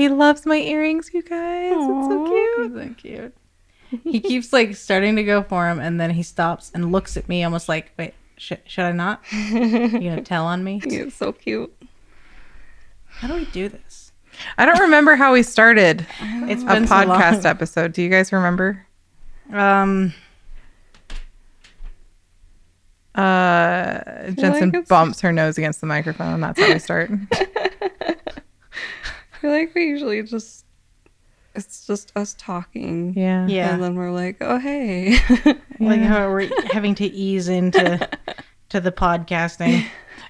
Aw, he loves my earrings, you guys. It's so cute. He's so cute. He keeps like starting to go for him, and then he stops and looks at me, almost like, "Wait, sh- should I not? You gonna tell on me? He is so cute. How do we do this? I don't remember how we started It's a been so podcast episode. Do you guys remember? Um, Uh, Jensen it's- bumps her nose against the microphone. That's how we start. I feel like we usually just it's just us talking. Yeah. yeah, And then we're like, oh hey. like how we're having to ease into to the podcasting.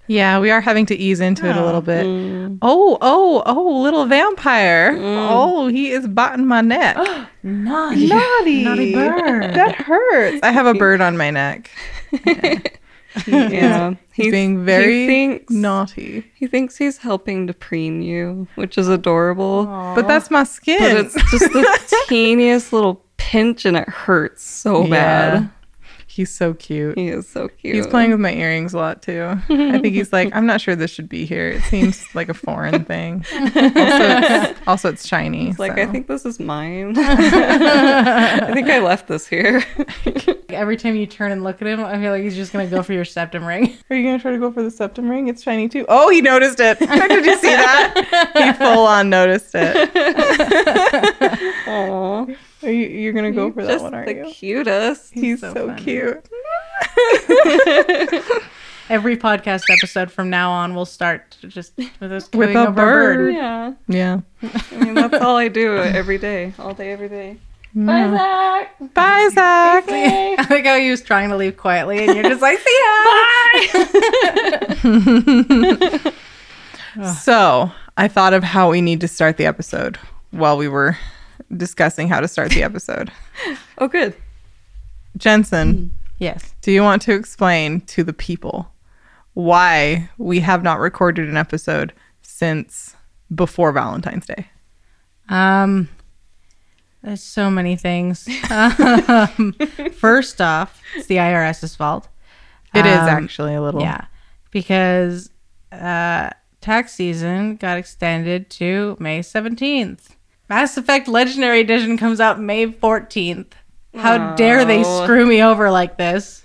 Yeah, we are having to ease into it a little bit. Mm. Oh, oh, oh, little vampire. Oh, he is biting my neck. Naughty, Naughty. naughty bird. That hurts. I have a bird on my neck. yeah. He's being very he thinks, naughty. he thinks he's helping to preen you, which is adorable. But that's my skin. But it's just the teeniest little pinch and it hurts so Yeah. bad. He's so cute. He is so cute. He's playing with my earrings a lot too. I think he's like, I'm not sure this should be here. It seems like a foreign thing. Also, it's, also, it's shiny. He's like. I think this is mine. I think I left this here. Every time you turn and look at him, I feel like he's just gonna go for your septum ring. Are you gonna try to go for the septum ring? It's shiny too. Oh, he noticed it. Did you see that? he full on noticed it. Aww. Are you you're gonna go for that one, aren't the you? cutest. He's so so, cute. Every podcast episode from now on will start just with us With a over a bird. Yeah. Yeah. I mean, that's all I do every day, all day, every day. Mm. Bye, Zach. Bye, Zach. I think how he was trying to leave quietly, and you're just like, see ya. Bye. so I thought of how we need to start the episode while we were discussing how to start the episode. Oh, good. Jensen, Yes. do you want to explain to the people why we have not recorded an episode since before Valentine's Day? Um, there's so many things. um, first off, it's the IRS's fault. It is Um, actually a little. Yeah, because uh, tax season got extended to May 17th. Mass Effect Legendary Edition comes out May 14th. How dare they Oh. screw me over like this?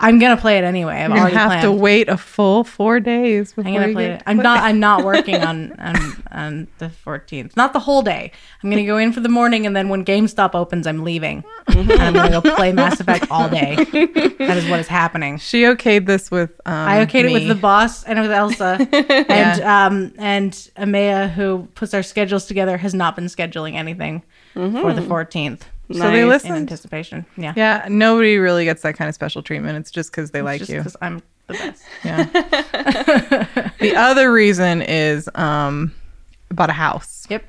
I'm gonna play it anyway. I've You're already have planned. to wait a full four days before I'm gonna play get it. I'm to not. play. I'm not working on on on the 14th. Not the whole day. I'm gonna go in for the morning, and then when GameStop opens, I'm leaving. and I'm gonna go play Mass Effect all day. That is what is happening. She okayed this with. Um, I okayed it with the boss and with Elsa, and um and Amaya, who puts our schedules together, has not been scheduling anything for the 14th So they Nice. listened. anticipation. Yeah, Yeah, nobody really gets that kind of special treatment. It's just because they like just you. because I'm the best. Yeah. the other reason is um, I bought a house. Yep.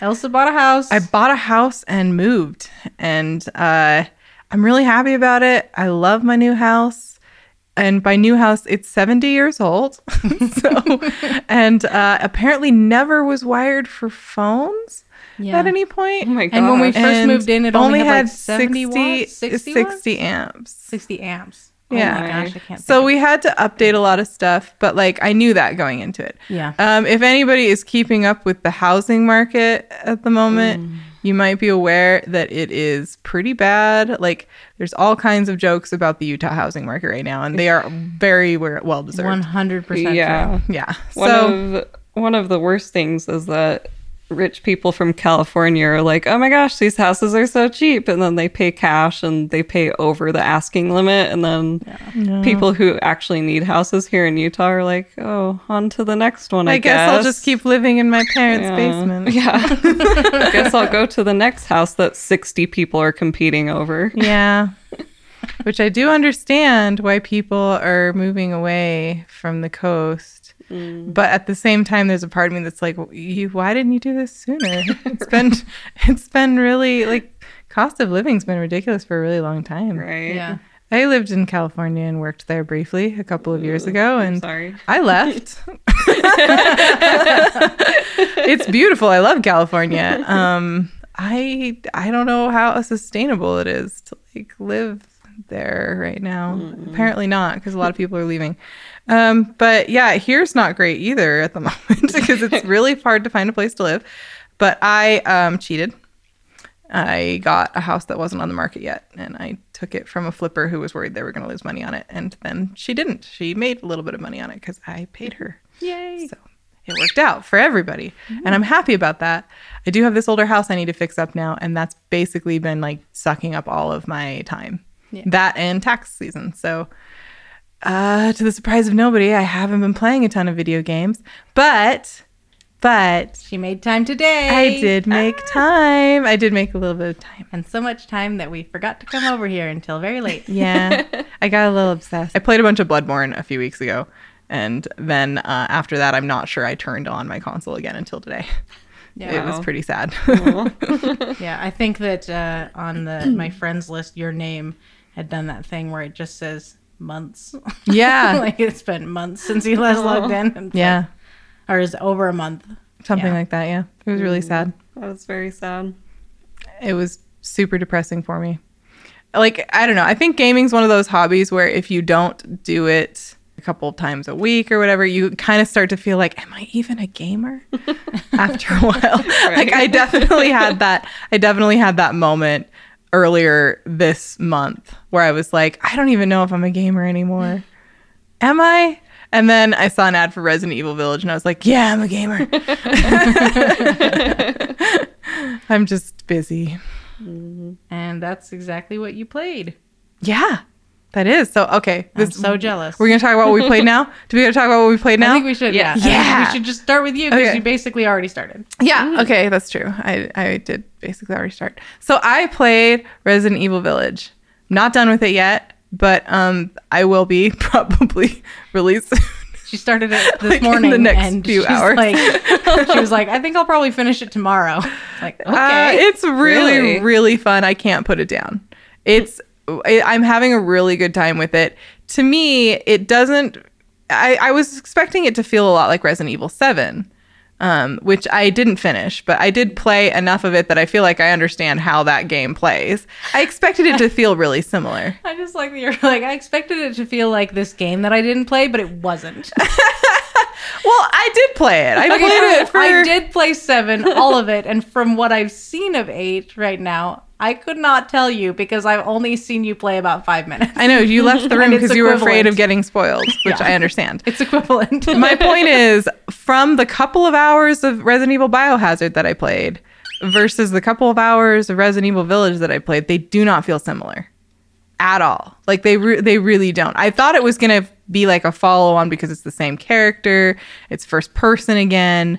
Elsa bought a house. I bought a house and moved, and uh, I'm really happy about it. I love my new house. And by new house, it's 70 years old. so, and uh, apparently never was wired for phones Yeah. at any point. Oh my god. And when we first And moved in, it only had, like 70 watts, 60 watts? 60 amps. 60 amps. Yeah. Oh my gosh, I can't. So think we had to update a lot of stuff, but like I knew that going into it. yeah. Um, if anybody is keeping up with the housing market at the moment, Mm. you might be aware that it is pretty bad. Like there's all kinds of jokes about the Utah housing market right now, and they are very well deserved. One hundred percent. yeah. Yeah. One So of one of the worst things is that rich people from California are like, "Oh my gosh, these houses are so cheap," and then they pay cash and they pay over the asking limit, and then people who actually need houses here in Utah are like, "Oh, on to the next one." I, I guess I'll just keep living in my parents' Yeah. basement. Yeah, I guess I'll go to the next house that sixty people are competing over. Yeah. Which I do understand why people are moving away from the coast. But at the same time there's a part of me that's like, you why didn't you do this sooner? It's been it's been really like cost of living's been ridiculous for a really long time. Right? Yeah. I lived in California and worked there briefly a couple of years ago and Sorry. I left. it's beautiful. I love California. Um, I I don't know how sustainable it is to like live there right now. Apparently not, because a lot of people are leaving. Um, but yeah, here's not great either at the moment because it's really hard to find a place to live. But I um, cheated. I got a house that wasn't on the market yet, and I took it from a flipper who was worried they were going to lose money on it, and then she didn't. She made a little bit of money on it because I paid her. Yay. So it worked out for everybody. And I'm happy about that. I do have this older house I need to fix up now. And that's basically been like sucking up all of my time. Yeah. That and tax season. So, uh, to the surprise of nobody, I haven't been playing a ton of video games. But, but She made time today. I did make time. I did make a little bit of time. And so much time that we forgot to come over here until very late. Yeah. I got a little obsessed. I played a bunch of Bloodborne a few weeks ago. And then uh, after that, I'm not sure I turned on my console again until today. Yeah. It was pretty sad. Yeah, I think that uh, on the my friends list, your name had done that thing where it just says months. yeah. like it's been months since you last oh. logged in. Yeah. like- or is it over a month? Something Yeah. like that. Yeah. It was really mm. sad. That was very sad. It was super depressing for me. Like, I don't know. I think gaming's one of those hobbies where if you don't do it a couple of times a week or whatever, you kind of start to feel like, am I even a gamer? After a while. Like, I definitely had that. I definitely had that moment earlier this month where I was like, I don't even know if I'm a gamer anymore. Am I? And then I saw an ad for Resident Evil Village and I was like, yeah, I'm a gamer. I'm just busy. Mm-hmm. And that's exactly what you played. Yeah, that is. So, okay. I'm so jealous. We're going to talk about what we played now? Do we got to talk about what we played now? I think we should. Yeah. Yeah, I think Yeah. we should just start with you because Okay. you basically already started. yeah, okay. That's true. I, I did basically already start. So, I played Resident Evil Village. Not done with it yet, but um, I will be probably really soon. She started it this Like, in the next and few hours. like, she was like, I think I'll probably finish it tomorrow. Like, okay, Uh, it's really, Really? really fun. I can't put it down. It's I'm having a really good time with it. To me, it doesn't. I, I was expecting it to feel a lot like Resident Evil Seven, um, which I didn't finish, but I did play enough of it that I feel like I understand how that game plays. I expected it to feel really similar. I just like that you're like, I expected it to feel like this game that I didn't play, but it wasn't. Well, I did play it. I Okay, played it for. I did play seven, all of it, and from what I've seen of eight right now, I could not tell you because I've only seen you play about five minutes. I know you left the room because you were afraid of getting spoiled, which Yeah. I understand. It's equivalent. my point is from the couple of hours of Resident Evil Biohazard that I played versus the couple of hours of Resident Evil Village that I played, they do not feel similar at all. Like they re- they really don't. I thought it was going to be like a follow on because it's the same character, it's first person again.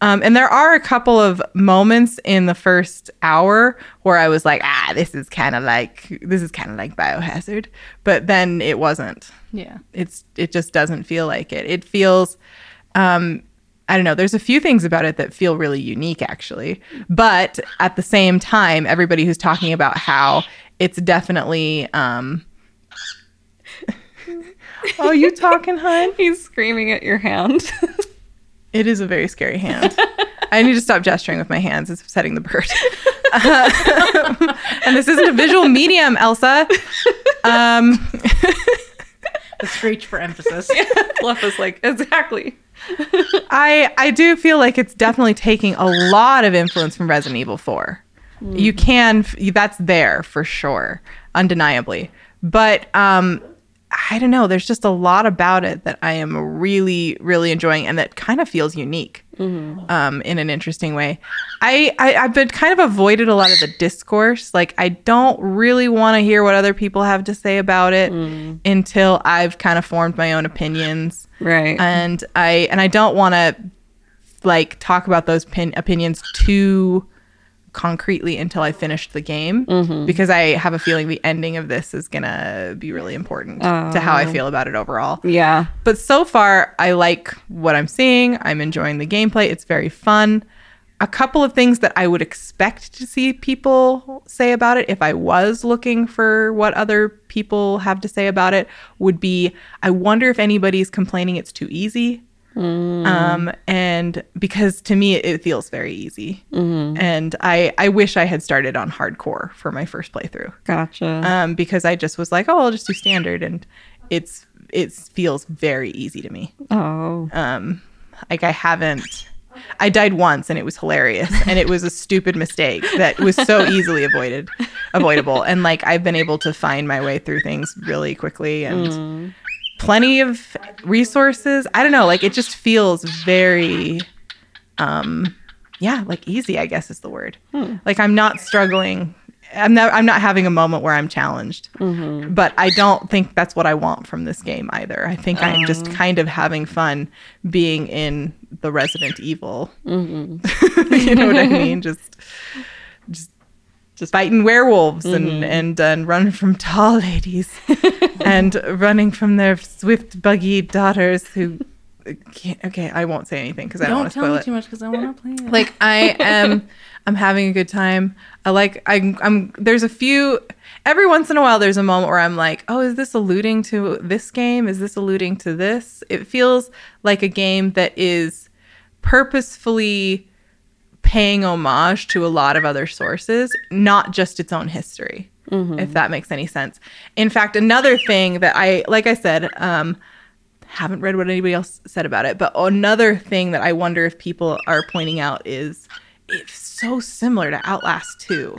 Um, and there are a couple of moments in the first hour where I was like, ah, this is kind of like this is kind of like Biohazard, but then it wasn't yeah. it's it just doesn't feel like it. It feels um I don't know, there's a few things about it that feel really unique actually. But at the same time, everybody who's talking about how it's definitely um Oh, you talking, hun? He's screaming at your hand. It is a very scary hand. I need to stop gesturing with my hands. It's upsetting the bird. Um, and this isn't a visual medium, Elsa. Um, The screech for emphasis. Fluff is like, exactly. I I do feel like it's definitely taking a lot of influence from Resident Evil 4. You can that's there for sure, undeniably. But um I don't know, there's just a lot about it that I am really really enjoying and that kind of feels unique. Um, in an interesting way. I, I I've been kind of avoided a lot of the discourse. Like I don't really want to hear what other people have to say about it until I've kind of formed my own opinions Right. and I and I don't want to like talk about those pin- opinions too concretely until I finished the game mm-hmm. because I have a feeling the ending of this is gonna be really important to how I oh. feel about it overall. yeah. But so far, I like what I'm seeing. I'm enjoying the gameplay. It's very fun. A couple of things that I would expect to see people say about it if I was looking for what other people have to say about it would be I wonder if anybody's complaining it's too easy. Um, and because to me it feels very easy. And I I wish I had started on hardcore for my first playthrough. Gotcha. Um, because I just was like, oh, I'll just do standard, and it's it feels very easy to me. oh. Um, like I haven't. I died once and it was hilarious and it was a stupid mistake that was so easily avoided avoidable and like I've been able to find my way through things really quickly and plenty of resources. I don't know, like it just feels very um yeah, like easy, I guess is the word. Hmm. Like I'm not struggling. I'm not I'm not having a moment where I'm challenged. Mm-hmm. But I don't think that's what I want from this game either. I think I'm just oh. kind of having fun being in the Resident Evil. Mm-hmm. you know what I mean? Just just just fighting werewolves and mm-hmm. and and running from tall ladies and running from their swift buggy daughters who can't, okay, I won't say anything because I don't, Don't want to tell spoil me it too much because I want to play it. like I am I'm having a good time. I like I'm I'm there's a few every once in a while there's a moment where I'm like, "Oh, is this alluding to this game? Is this alluding to this?" It feels like a game that is purposefully paying homage to a lot of other sources, not just its own history. If that makes any sense. In fact, another thing that I like I said, um haven't read what anybody else said about it, but another thing that I wonder if people are pointing out is it's so similar to Outlast 2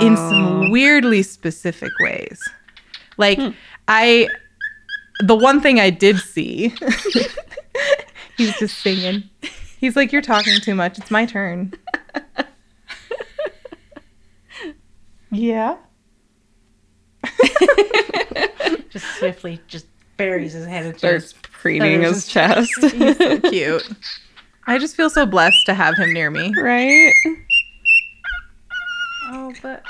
in some weirdly specific ways. Like I the one thing I did see he's just singing. He's like you're talking too much. It's my turn. yeah. just swiftly just buries his head into Starts his preening his chest. He's so cute. I just feel so blessed to have him near me. right? Oh, but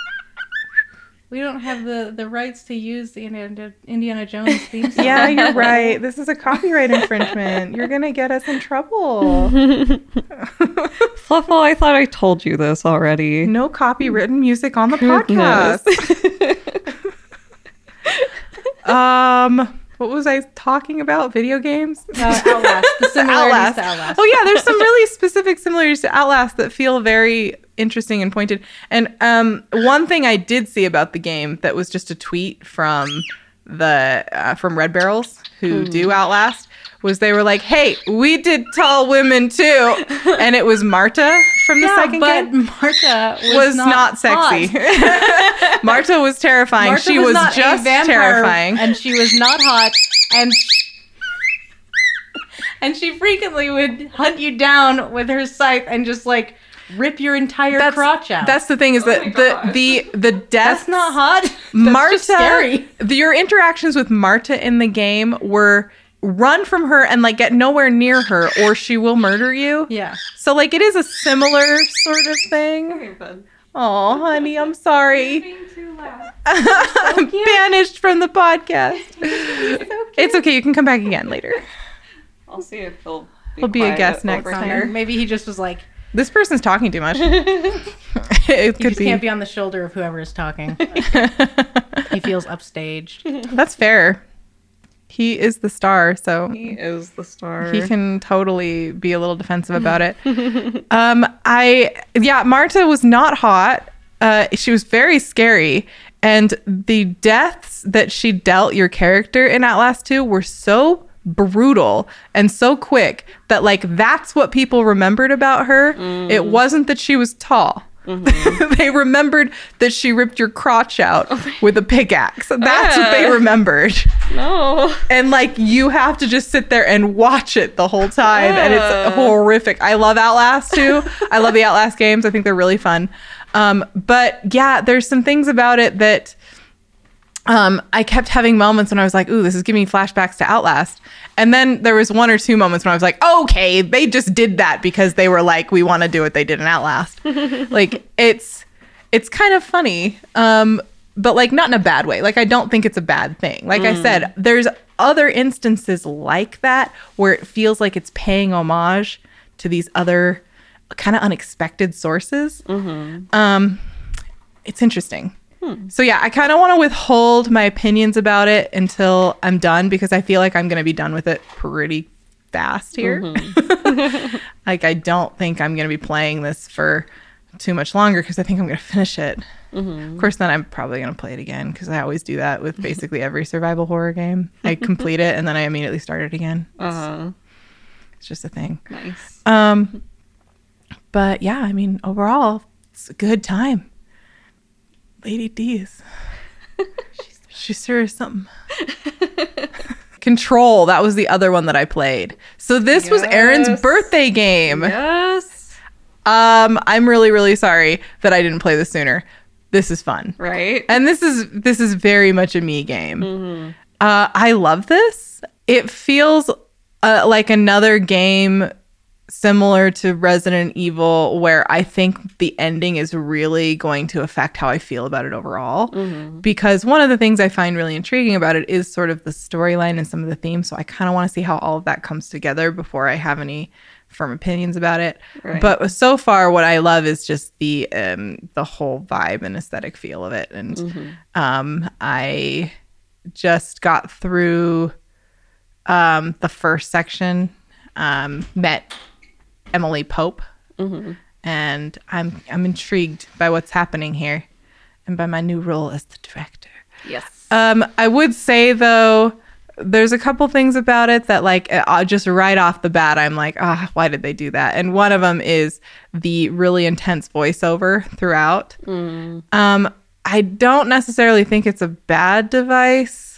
we don't have the the rights to use the Indiana, Indiana Jones theme song. Yeah, you're right. This is a copyright infringement. You're gonna get us in trouble. Fluffle, I thought I told you this already. No copywritten music on the Goodness. podcast. um, what was I talking about? Video games? Uh, Outlast. The similarities Outlast. to Outlast. Oh yeah, there's some really specific similarities to Outlast that feel very interesting and pointed. And um, one thing I did see about the game that was just a tweet from the uh, from Red Barrels who do Outlast was they were like, "Hey, we did Tall Women too," and it was Marta from the Yeah, second but. Marta was, Was not, sexy. hot. Marta was terrifying. Marta she was, not a just vampire, terrifying. and she was not hot, and and she frequently would hunt you down with her scythe and just like rip your entire that's, crotch out. that's the thing is oh that the the the death. That's not hot. That's Marta, the- your interactions with Marta in the game were run from her and like get nowhere near her, or she will murder you. Yeah. So like it is a similar sort of thing. Oh, honey, I'm sorry. I'm banished from the podcast. It's okay. You can come back again later. I'll see if he'll He'll be a guest next time. Maybe he just was like, This person's talking too much. it could be. can't be on the shoulder of whoever is talking. he feels upstaged. That's fair. He is the star, so He is the star. he can totally be a little defensive about it. um, I yeah, Marta was not hot. Uh, she was very scary, and the deaths that she dealt your character in Outlast 2 were so brutal and so quick that like that's what people remembered about her. It wasn't that she was tall. they remembered that she ripped your crotch out with a pickaxe. That's what they remembered. No. and like you have to just sit there and watch it the whole time and it's horrific. I love outlast too. I love the outlast games. I think they're really fun. Um, but yeah there's some things about it that um, i kept having moments when i was like ooh this is giving me flashbacks to outlast. And then there was one or two moments when i was like okay they just did that because they were like we want to do what they did in outlast. Like it's it's kind of funny um but like not in a bad way. Like i don't think it's a bad thing. Like i said there's other instances like that where it feels like it's paying homage to these other kind of unexpected sources. Um it's interesting so yeah i kind of want to withhold my opinions about it until i'm done because i feel like i'm going to be done with it pretty fast here. like I don't think I'm going to be playing this for too much longer because I think I'm going to finish it. Of course, then I'm probably going to play it again because I always do that with basically every survival horror game. I complete it and then I immediately start it again. Uh, It's just a thing. nice. Um, but yeah, I mean, overall, it's a good time. Lady D's. she sure is something. Control. That was the other one that I played. So this was Aaron's birthday game. Yes. Um, I'm really, really sorry that I didn't play this sooner. This is fun. Right. And this is this is very much a me game. Uh, I love this. It feels uh, like another game similar to Resident Evil, where I think the ending is really going to affect how I feel about it overall. Because one of the things I find really intriguing about it is sort of the storyline and some of the themes. So I kind of want to see how all of that comes together before I have any firm opinions about it. Right. But so far, what I love is just the um, the whole vibe and aesthetic feel of it. And um, I just got through um, the first section, um, met Emily Pope, and I'm I'm intrigued by what's happening here, and by my new role as the director. yes. Um, I would say though, there's a couple things about it that like uh, just right off the bat, I'm like, ah, why did they do that? And one of them is the really intense voiceover throughout. Um, I don't necessarily think it's a bad device.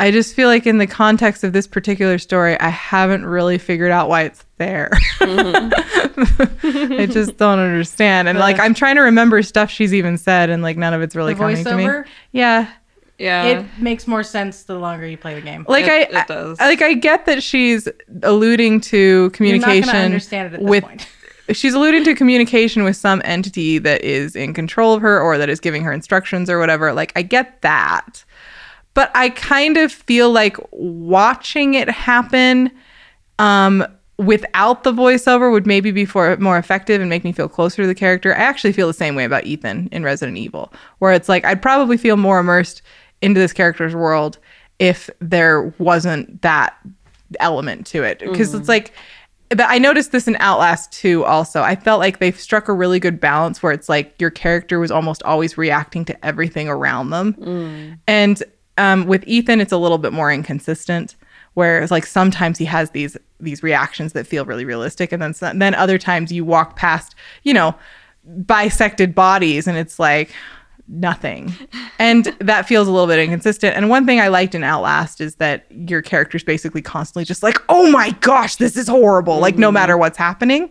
I just feel like in the context of this particular story, I haven't really figured out why it's there. Mm-hmm. I just don't understand. And like uh. I'm trying to remember stuff she's even said and like none of it's really The coming to me. Yeah. yeah. It makes more sense the longer you play the game. Like It- I, it does. I like I get that she's alluding to You're not communication understand it at this with point. she's alluding to communication with some entity that is in control of her or that is giving her instructions or whatever. Like I get that. But I kind of feel like watching it happen um without the voiceover would maybe be for more effective and make me feel closer to the character. I actually feel the same way about Ethan in Resident Evil, where it's like I'd probably feel more immersed into this character's world if there wasn't that element to it. Because it's like but I noticed this in Outlast 2 also. I felt like they've struck a really good balance where it's like your character was almost always reacting to everything around them. And um, with Ethan, it's a little bit more inconsistent, where it's like sometimes he has these these reactions that feel really realistic, and then some, then other times you walk past, you know, bisected bodies, and it's like nothing, and that feels a little bit inconsistent. And one thing I liked in Outlast is that your character's basically constantly just like, "Oh my gosh, this is horrible!" Like no matter what's happening.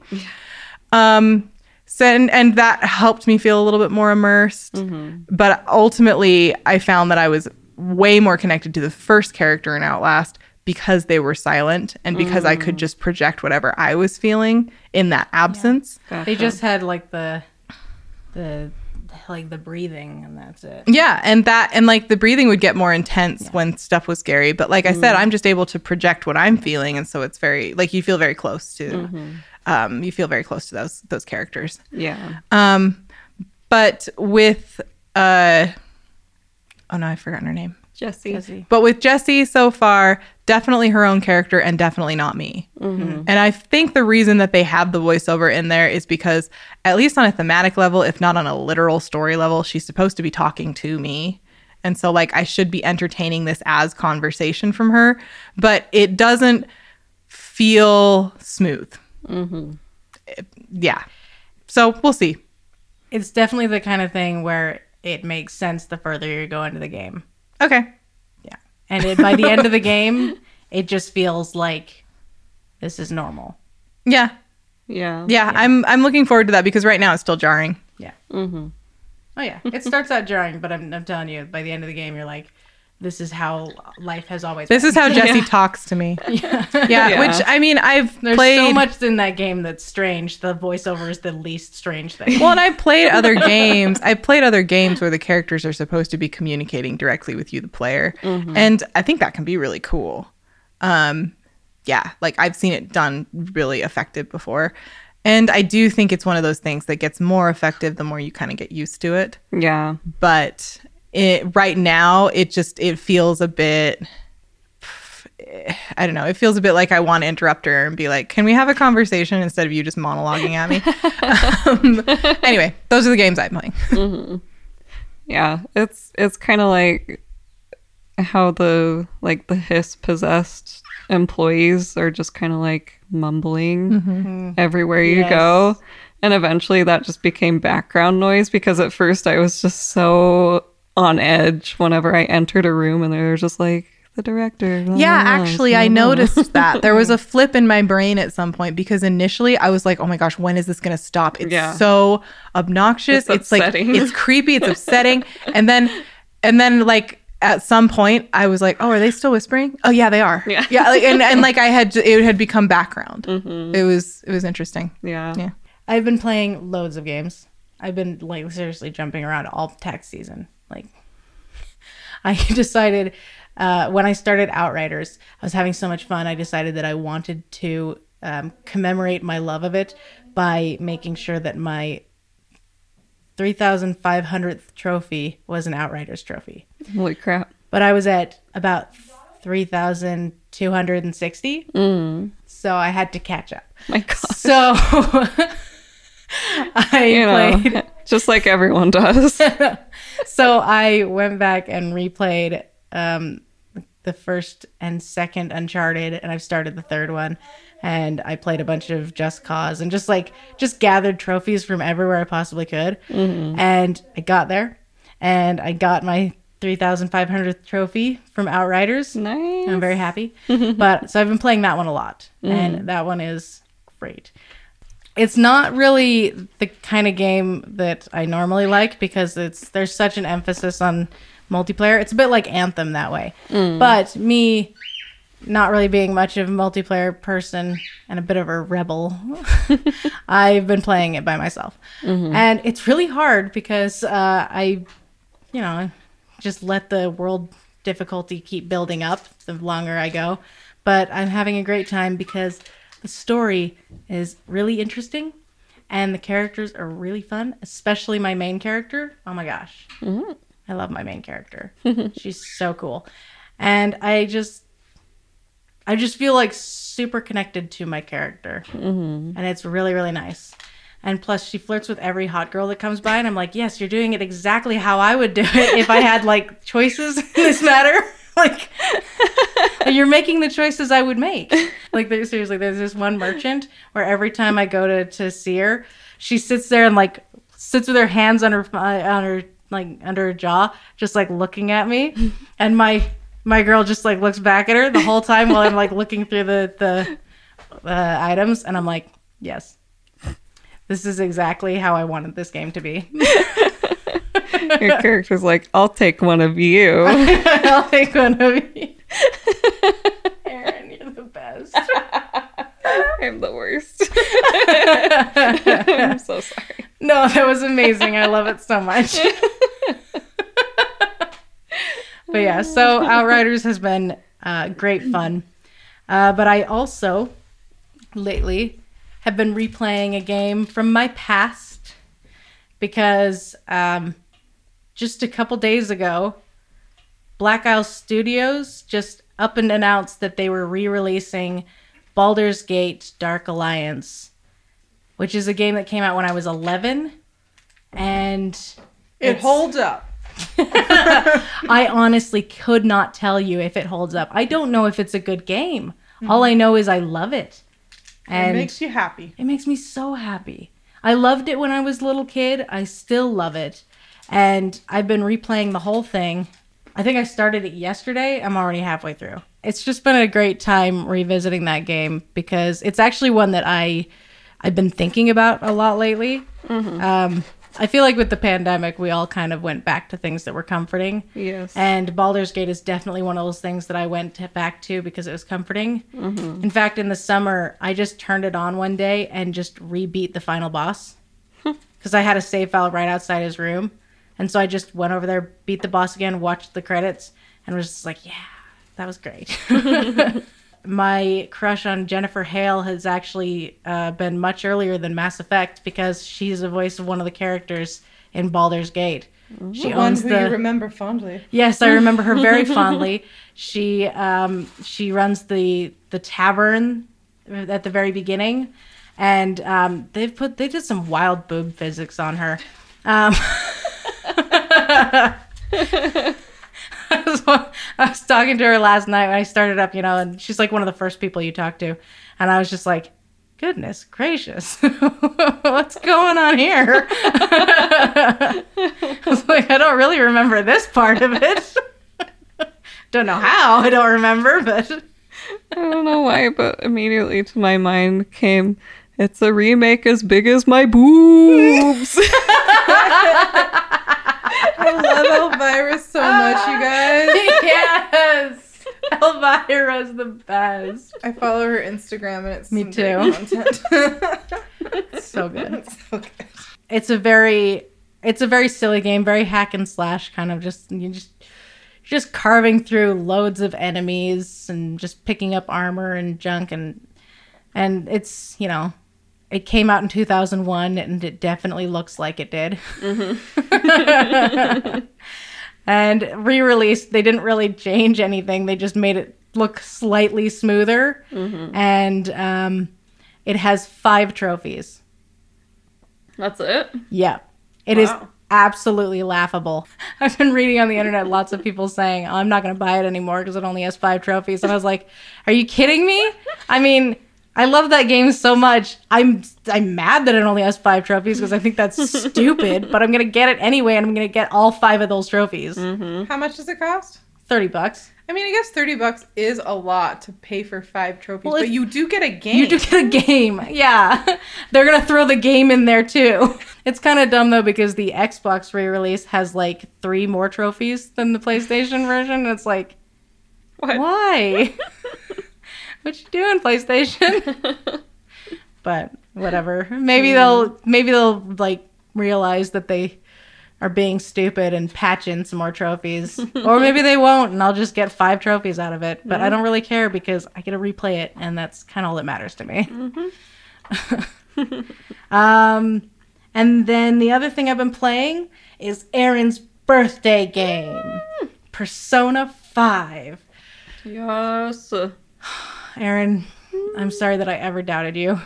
Um, so and, and that helped me feel a little bit more immersed. But ultimately, I found that I was way more connected to the first character in Outlast because they were silent and because I could just project whatever I was feeling in that absence. They just had like the the like the breathing and that's it. Yeah, and that and like the breathing would get more intense when stuff was scary. But like I said, I'm just able to project what I'm feeling, and so it's very like you feel very close to, um, you feel very close to those those characters. yeah. Um, but with uh, oh no, I've forgotten her name. Jesse. Jesse. But with Jesse so far, definitely her own character and definitely not me. Mm-hmm. And I think the reason that they have the voiceover in there is because, at least on a thematic level, if not on a literal story level, she's supposed to be talking to me. And so, like, I should be entertaining this as conversation from her, but it doesn't feel smooth. It- yeah. So we'll see. It's definitely the kind of thing where it makes sense the further you go into the game. Okay. Yeah. And it, by the end of the game, it just feels like this is normal. Yeah. Yeah. Yeah. I'm I'm looking forward to that because right now it's still jarring. Yeah. Mm-hmm. Oh yeah. It starts out jarring, but I'm, I'm telling you, by the end of the game, you're like, this is how life has always This been. is how Jesse talks to me. yeah. Yeah, Yeah. which I mean, I've There's played so much in that game that's strange. The voiceover is the least strange thing. Well, and I played other games. I played other games where the characters are supposed to be communicating directly with you, the player, and I think that can be really cool. Um, yeah, like I've seen it done really effective before, and I do think it's one of those things that gets more effective the more you kind of get used to it. Yeah. But it right now, it just it feels a bit. I don't know. It feels a bit like I want to interrupt her and be like, "Can we have a conversation instead of you just monologuing at me?" um, anyway, those are the games I'm playing. Mm-hmm. Yeah, it's it's kind of like how the like the hiss possessed employees are just kind of like mumbling mm-hmm. Mm-hmm. everywhere you Yes. go. And eventually that just became background noise because at first I was just so on edge whenever I entered a room and they were just like the director. blah, Yeah, blah, blah, actually, blah, I noticed that. There was a flip in my brain at some point because initially I was like, oh my gosh, when is this going to stop? It's Yeah. so obnoxious. It's It's, like, it's creepy. It's upsetting. and then, and then like, at some point, I was like, "Oh, are they still whispering? Oh, yeah, they are. Yeah. yeah." Like, and, and like I had, it had become background. Mm-hmm. It was, it was interesting. Yeah. Yeah. I've been playing loads of games. I've been like seriously jumping around all tax season. Like I decided uh, when I started Outriders, I was having so much fun. I decided that I wanted to um, commemorate my love of it by making sure that my 3,500th trophy was an Outriders trophy. Holy crap. But I was at about 3,260. Mm. So I had to catch up. My God. So I You know, played. just like everyone does. So I went back and replayed um, the first and second Uncharted, and I've started the third one. And I played a bunch of Just Cause and just like just gathered trophies from everywhere I possibly could. And I got there, and I got my 3,500th trophy from Outriders. nice. I'm very happy. but so I've been playing that one a lot, and that one is great. It's not really the kind of game that I normally like because it's there's such an emphasis on multiplayer. It's a bit like Anthem that way. But me not really being much of a multiplayer person and a bit of a rebel, I've been playing it by myself. And it's really hard because uh, I, you know, just let the world difficulty keep building up the longer I go. But I'm having a great time because the story is really interesting and the characters are really fun, especially my main character. Oh my gosh. Mm-hmm. I love my main character. She's so cool. And I just I just feel like super connected to my character. Mm-hmm. And it's really really nice. And plus she flirts with every hot girl that comes by and I'm like, "Yes, you're doing it exactly how I would do it if I had like choices in this matter." like you're making the choices I would make. Like there, seriously, there's this one merchant where every time I go to to see her, she sits there and like sits with her hands on her uh, on her like under her jaw, just like looking at me, and my my girl just like looks back at her the whole time while I'm like looking through the the uh, items, and I'm like, yes, this is exactly how I wanted this game to be. Your character's like, I'll take one of you. I'll take one of you. Aaron, you're the best. I'm the worst. I'm so sorry. No, that was amazing. I love it so much. but yeah, so Outriders has been uh, great fun. Uh, but I also, lately, have been replaying a game from my past because um, just a couple days ago, Black Isle Studios just up and announced that they were re releasing Baldur's Gate Dark Alliance which is a game that came out when I was 11. And It holds up. I honestly could not tell you if it holds up. I don't know if it's a good game. Mm-hmm. All I know is I love it. And it makes you happy. it makes me so happy. I loved it when I was a little kid. I still love it. And I've been replaying the whole thing. I think I started it yesterday. I'm already halfway through. It's just been a great time revisiting that game because it's actually one that I I've been thinking about a lot lately. Um, I feel like with the pandemic, we all kind of went back to things that were comforting. Yes. And Baldur's Gate is definitely one of those things that I went to- back to because it was comforting. In fact, in the summer, I just turned it on one day and just rebeat the final boss because I had a save file right outside his room. And so I just went over there, beat the boss again, watched the credits, and was just like, yeah, that was great. My crush on Jennifer Hale has actually uh, been much earlier than Mass Effect because she's the voice of one of the characters in Baldur's Gate. She One owns the you remember fondly. Yes, I remember her very fondly. She um, she runs the the tavern at the very beginning, and um, they've put they did some wild boob physics on her. Um, I, was, I was talking to her last night when I started up, you know, and she's like one of the first people you talk to, and I was just like. Goodness gracious. What's going on here? I was like, I don't really remember this part of it. don't know how. I don't remember, but I don't know why, but immediately to my mind came it's a remake as big as my boobs. I love Elvira so much, you guys. yes. Elvira's the best. I follow her Instagram and it's Me too. content. So good. It's so good. It's a very it's a very silly game, very hack and slash kind of just you just just carving through loads of enemies and just picking up armor and junk and and it's, you know, it came out in 2001 and it definitely looks like it did. and re-released they didn't really change anything. They just made it look slightly smoother. And um, it has five trophies. That's it? yeah. It is Wow. absolutely laughable. I've been reading on the internet lots of people saying oh, i'm not going to buy it anymore because it only has five trophies. And i was like are you kidding me? I mean I love that game so much. I'm I'm mad that it only has five trophies because I think that's stupid. But I'm gonna get it anyway, and I'm gonna get all five of those trophies. Mm-hmm. How much does it cost? Thirty bucks. I mean, I guess 30 bucks is a lot to pay for five trophies, Well, but you do get a game. You do get a game. Yeah. They're going to throw the game in there too. It's kind of dumb though because the Xbox re release has like three more trophies than the PlayStation version. And it's like, What? why? what you doing, PlayStation? but whatever. Maybe they'll maybe they'll like realize that they are being stupid and patch in some more trophies. or maybe they won't and I'll just get five trophies out of it. But I don't really care because I get to replay it and that's kind of all that matters to me. um and then the other thing I've been playing is Aaron's birthday game. Persona 5. Yes. Aaron, I'm sorry that I ever doubted you.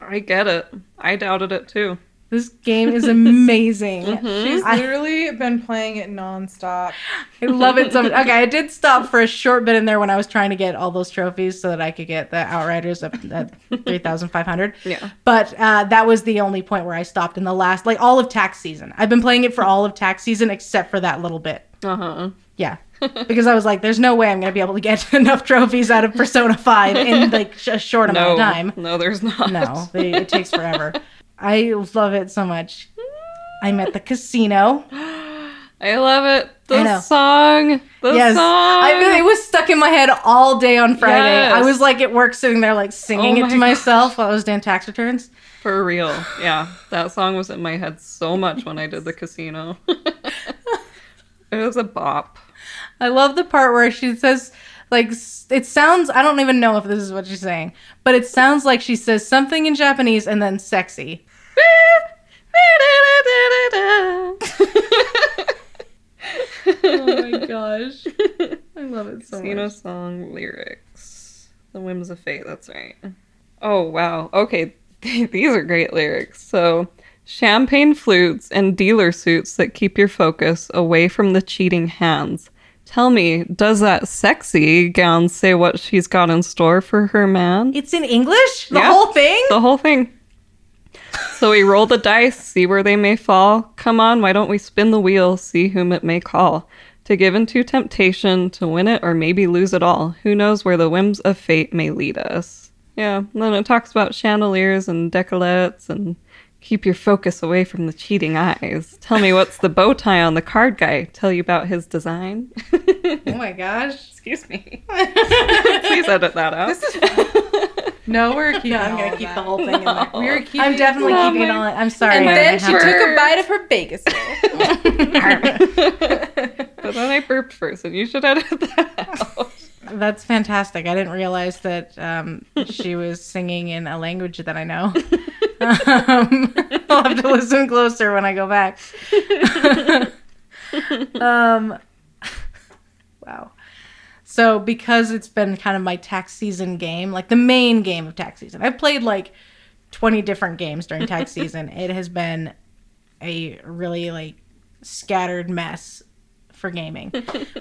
I get it. I doubted it too. This game is amazing. She's I- literally been playing it nonstop. I love it so much. Okay, I did stop for a short bit in there when I was trying to get all those trophies so that I could get the Outriders up at 3,500. Yeah. But uh, that was the only point where I stopped in the last, like all of tax season. I've been playing it for all of tax season except for that little bit. Uh huh. Yeah. because I was like, there's no way I'm going to be able to get enough trophies out of Persona 5 in like a short amount No. of time. No, there's not. No, they, it takes forever. I love it so much. I'm at the casino. I love it. The song. The yes, song. I mean, it was stuck in my head all day on Friday. Yes. I was like at work sitting there like singing Oh it to my myself while I was doing tax returns. For real. Yeah. That song was in my head so much when I did the casino. it was a bop. I love the part where she says like it sounds I don't even know if this is what she's saying, but it sounds like she says something in Japanese and then sexy. Oh my gosh. I love it so Casino much. song lyrics. The Whims of Fate, that's right. Oh, wow. Okay, these are great lyrics. So, champagne flutes and dealer suits that keep your focus away from the cheating hands. Tell me, does that sexy gown say what she's got in store for her man? It's in English? The Yeah. whole thing? The whole thing. So we roll the dice, see where they may fall. Come on, why don't we spin the wheel, see whom it may call? To give into temptation, to win it, or maybe lose it all. Who knows where the whims of fate may lead us? Yeah, and then it talks about chandeliers and decolletes and keep your focus away from the cheating eyes. Tell me what's the bow tie on the card guy? Tell you about his design? Oh my gosh. Excuse me. Please edit that out. This is no, we're keeping. No, I'm all gonna of keep that. the whole thing in there. We were keeping. I'm definitely Oh keeping it my- on. I'm sorry. And then she have took a bite of her Vegas but then I burped first, and you should edit that out. That's fantastic. I didn't realize that um, she was singing in a language that I know. Um, I'll have to listen closer when I go back. um, wow. So because it's been kind of my tax season game, like the main game of tax season, I've played like 20 different games during tax season. It has been a really like scattered mess for gaming.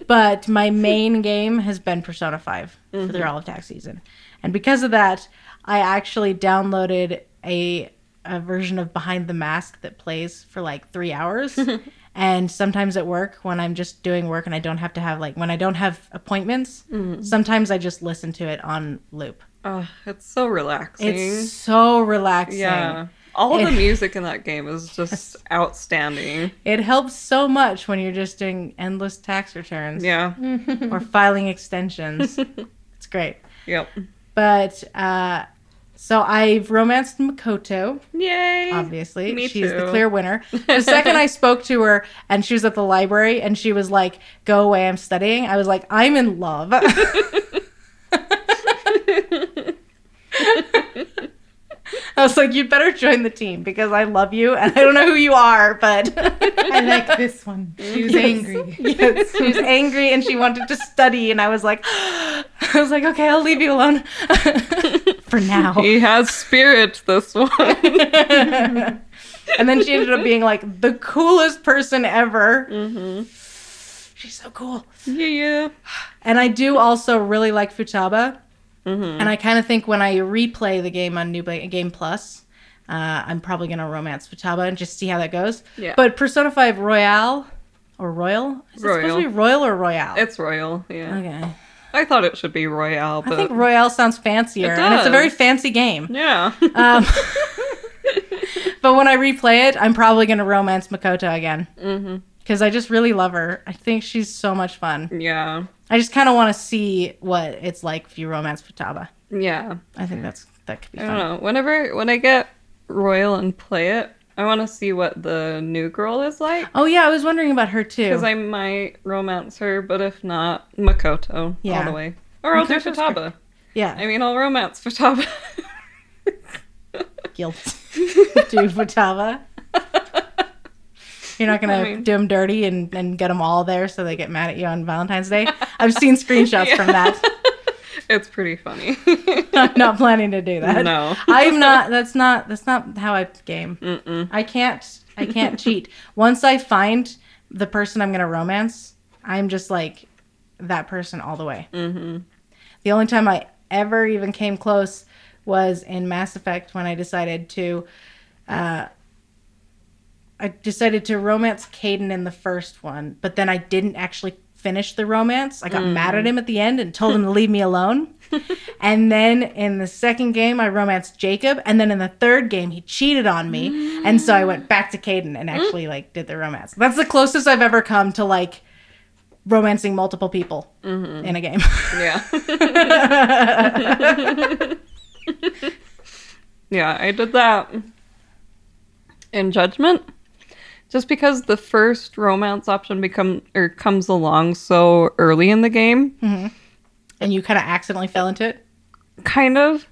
but my main game has been Persona 5 for the all of tax season. And because of that, I actually downloaded a a version of Behind the Mask that plays for like 3 hours. and sometimes at work when I'm just doing work and I don't have to have like when I don't have appointments, sometimes I just listen to it on loop. Oh, it's so relaxing. It's so relaxing. yeah. All It- the music in that game is just outstanding. It helps so much when you're just doing endless tax returns Yeah. or filing extensions. it's great. Yep. But uh so I've romanced Makoto, Yay. obviously. Me She's the clear winner. The second I spoke to her and she was at the library and she was like, Go away, I'm studying, I was like, I'm in love. I was like, you'd better join the team because I love you and I don't know who you are, but I like this one. She was angry. yes, she was angry and she wanted to study, and I was like, I was like, okay, I'll leave you alone for now. He has spirit, this one. and then she ended up being like the coolest person ever. Mm-hmm. She's so cool. Yeah, yeah. And I do also really like Futaba. Mm-hmm. And I kind of think when I replay the game on New Game Plus, uh, I'm probably going to romance Futaba and just see how that goes. Yeah. But Persona 5 Royale or Royal? Is it supposed Royal. to be Royal or Royale? It's royal. Yeah. okay. I thought it should be royale, I but think Royale sounds fancier, It and it's a very fancy game. yeah. Um, but when I replay it, I'm probably going to romance Makoto again mm-hmm. because I just really love her. I think she's so much fun. Yeah. I just kind of want to see what it's like if you romance Futaba. Yeah. I think that's that could be I don't know. Whenever when I get royal and play it, I want to see what the new girl is like. Oh yeah, I was wondering about her too. Because I might romance her, but if not, Makoto Yeah. all the way. Or I'll do Makoto's Futaba. yeah, I mean, I'll romance Futaba. guilt. Do Futaba. You're not gonna I mean- do them dirty and, and get them all there so they get mad at you on Valentine's Day. I've seen screenshots from that. it's pretty funny. I'm not planning to do that. No. I'm not. That's not. That's not how I game. Mm-mm. I can't. I can't cheat. Once I find the person I'm gonna romance, I'm just like that person all the way. Mm-hmm. The only time I ever even came close was in Mass Effect when I decided to. Uh, I decided to romance Kaidan in the first one, but then I didn't actually finish the romance. I got mad at mm. him at the end and told him to leave me alone. and then in the second game, I romanced Jacob, and then in the third game, he cheated on me, and so I went back to Kaidan and actually like did the romance. That's the closest I've ever come to like romancing multiple people mm-hmm. in a game. Yeah. yeah, I did that in Judgment. Just because the first romance option become or comes along so early in the game, mm-hmm. and you kind of accidentally fell into it. kind of.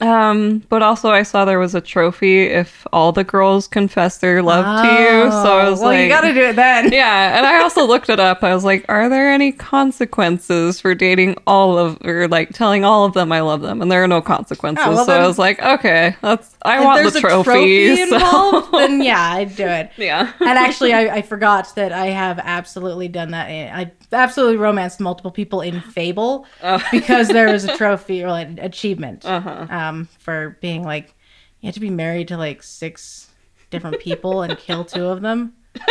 Um, but also I saw there was a trophy if all the girls confess their love to you. So I was Oh, well, like, you got to do it then. yeah, and I also looked it up. I was like, are there any consequences for dating all of or like telling all of them I love them? And there are no consequences. Oh, well, so I was like, okay, that's I If want the a trophy. trophy so- involved, then yeah, I'd do it. yeah. and actually, I, I forgot that I have absolutely done that. I absolutely romanced multiple people in Fable Oh. because there was a trophy or like an achievement Uh-huh. um, for being like you had to be married to like six different people and kill two of them.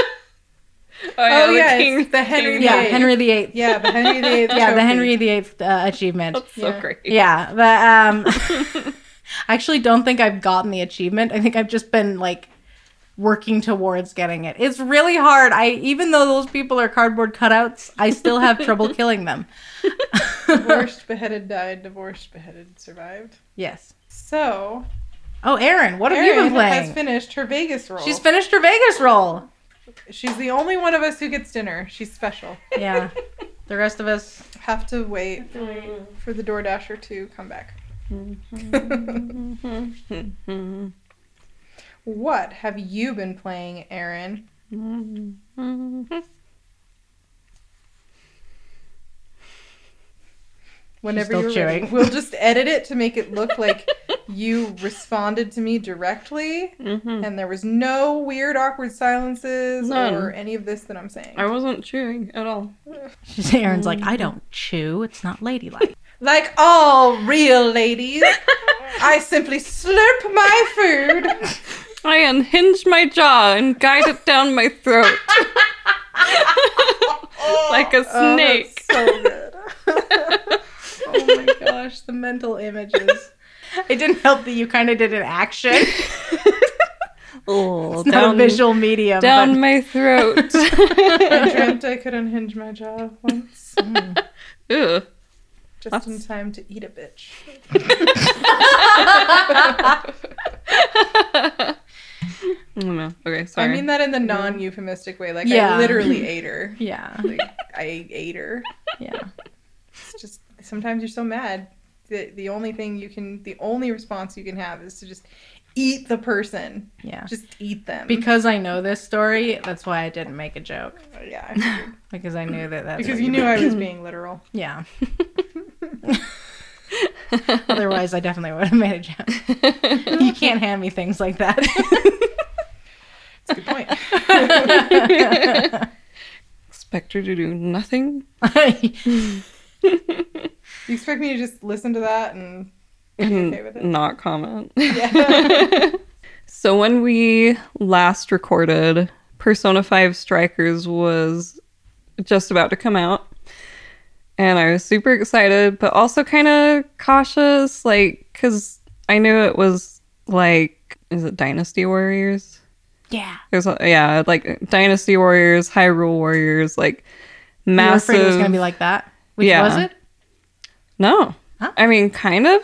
Oh, the yeah, king- the Henry king- Yeah, VIII. Henry VIII. Yeah, the Henry VIII. Yeah, the trophy. Henry VIII uh, achievement. That's so Yeah. great. Yeah, but um, I actually don't think I've gotten the achievement. I think I've just been like working towards getting it. It's really hard. I even though those people are cardboard cutouts, I still have trouble killing them. Divorced, beheaded, died. Divorced, beheaded, survived. Yes. So, Oh, Aaron, what have you been playing? has playing? finished her Vegas role. She's finished her Vegas role. She's the only one of us who gets dinner. She's special. Yeah. The rest of us. Have to wait for the DoorDasher to come back. Mm-hmm. Mm-hmm. What have you been playing, Aaron? Whenever still you're chewing. ready, we'll just edit it to make it look like you responded to me directly, mm-hmm. and there was no weird, awkward silences None. or any of this that I'm saying. I wasn't chewing at all. Aaron's like, I don't chew. It's not ladylike. Like all real ladies, I simply slurp my food. I unhinged my jaw and guide it down my throat like a Oh, snake. that's so good. oh my gosh, the mental images. It didn't help that you kind of did an action. oh, It's not a visual medium. down but- my throat. I dreamt I could unhinge my jaw once, Ew. just in time to eat a bitch. Oh, no. Okay, sorry. I mean that in the mm-hmm. non-euphemistic way. Like Yeah. I literally ate her. yeah, Like I ate her. yeah. It's just sometimes you're so mad that the only thing you can, the only response you can have is to just eat the person. Yeah. Just eat them. Because I know this story, that's why I didn't make a joke. Oh, yeah, I. Because I knew that that's because you knew I was being literal. Yeah. Otherwise, I definitely would have made a joke. you can't hand me things like that. That's a good point. Expect her to do nothing You expect me to just listen to that and and okay with it? not comment. yeah. So when we last recorded, Persona 5 Strikers was just about to come out. And I was super excited, but also kind of cautious, like, because I knew it was like, is it Dynasty Warriors? yeah. There's, a, uh, yeah, like Dynasty Warriors, Hyrule Warriors, like You were massive. afraid it was going to be like that? Which Yeah. was it? No. Huh? I mean, kind of.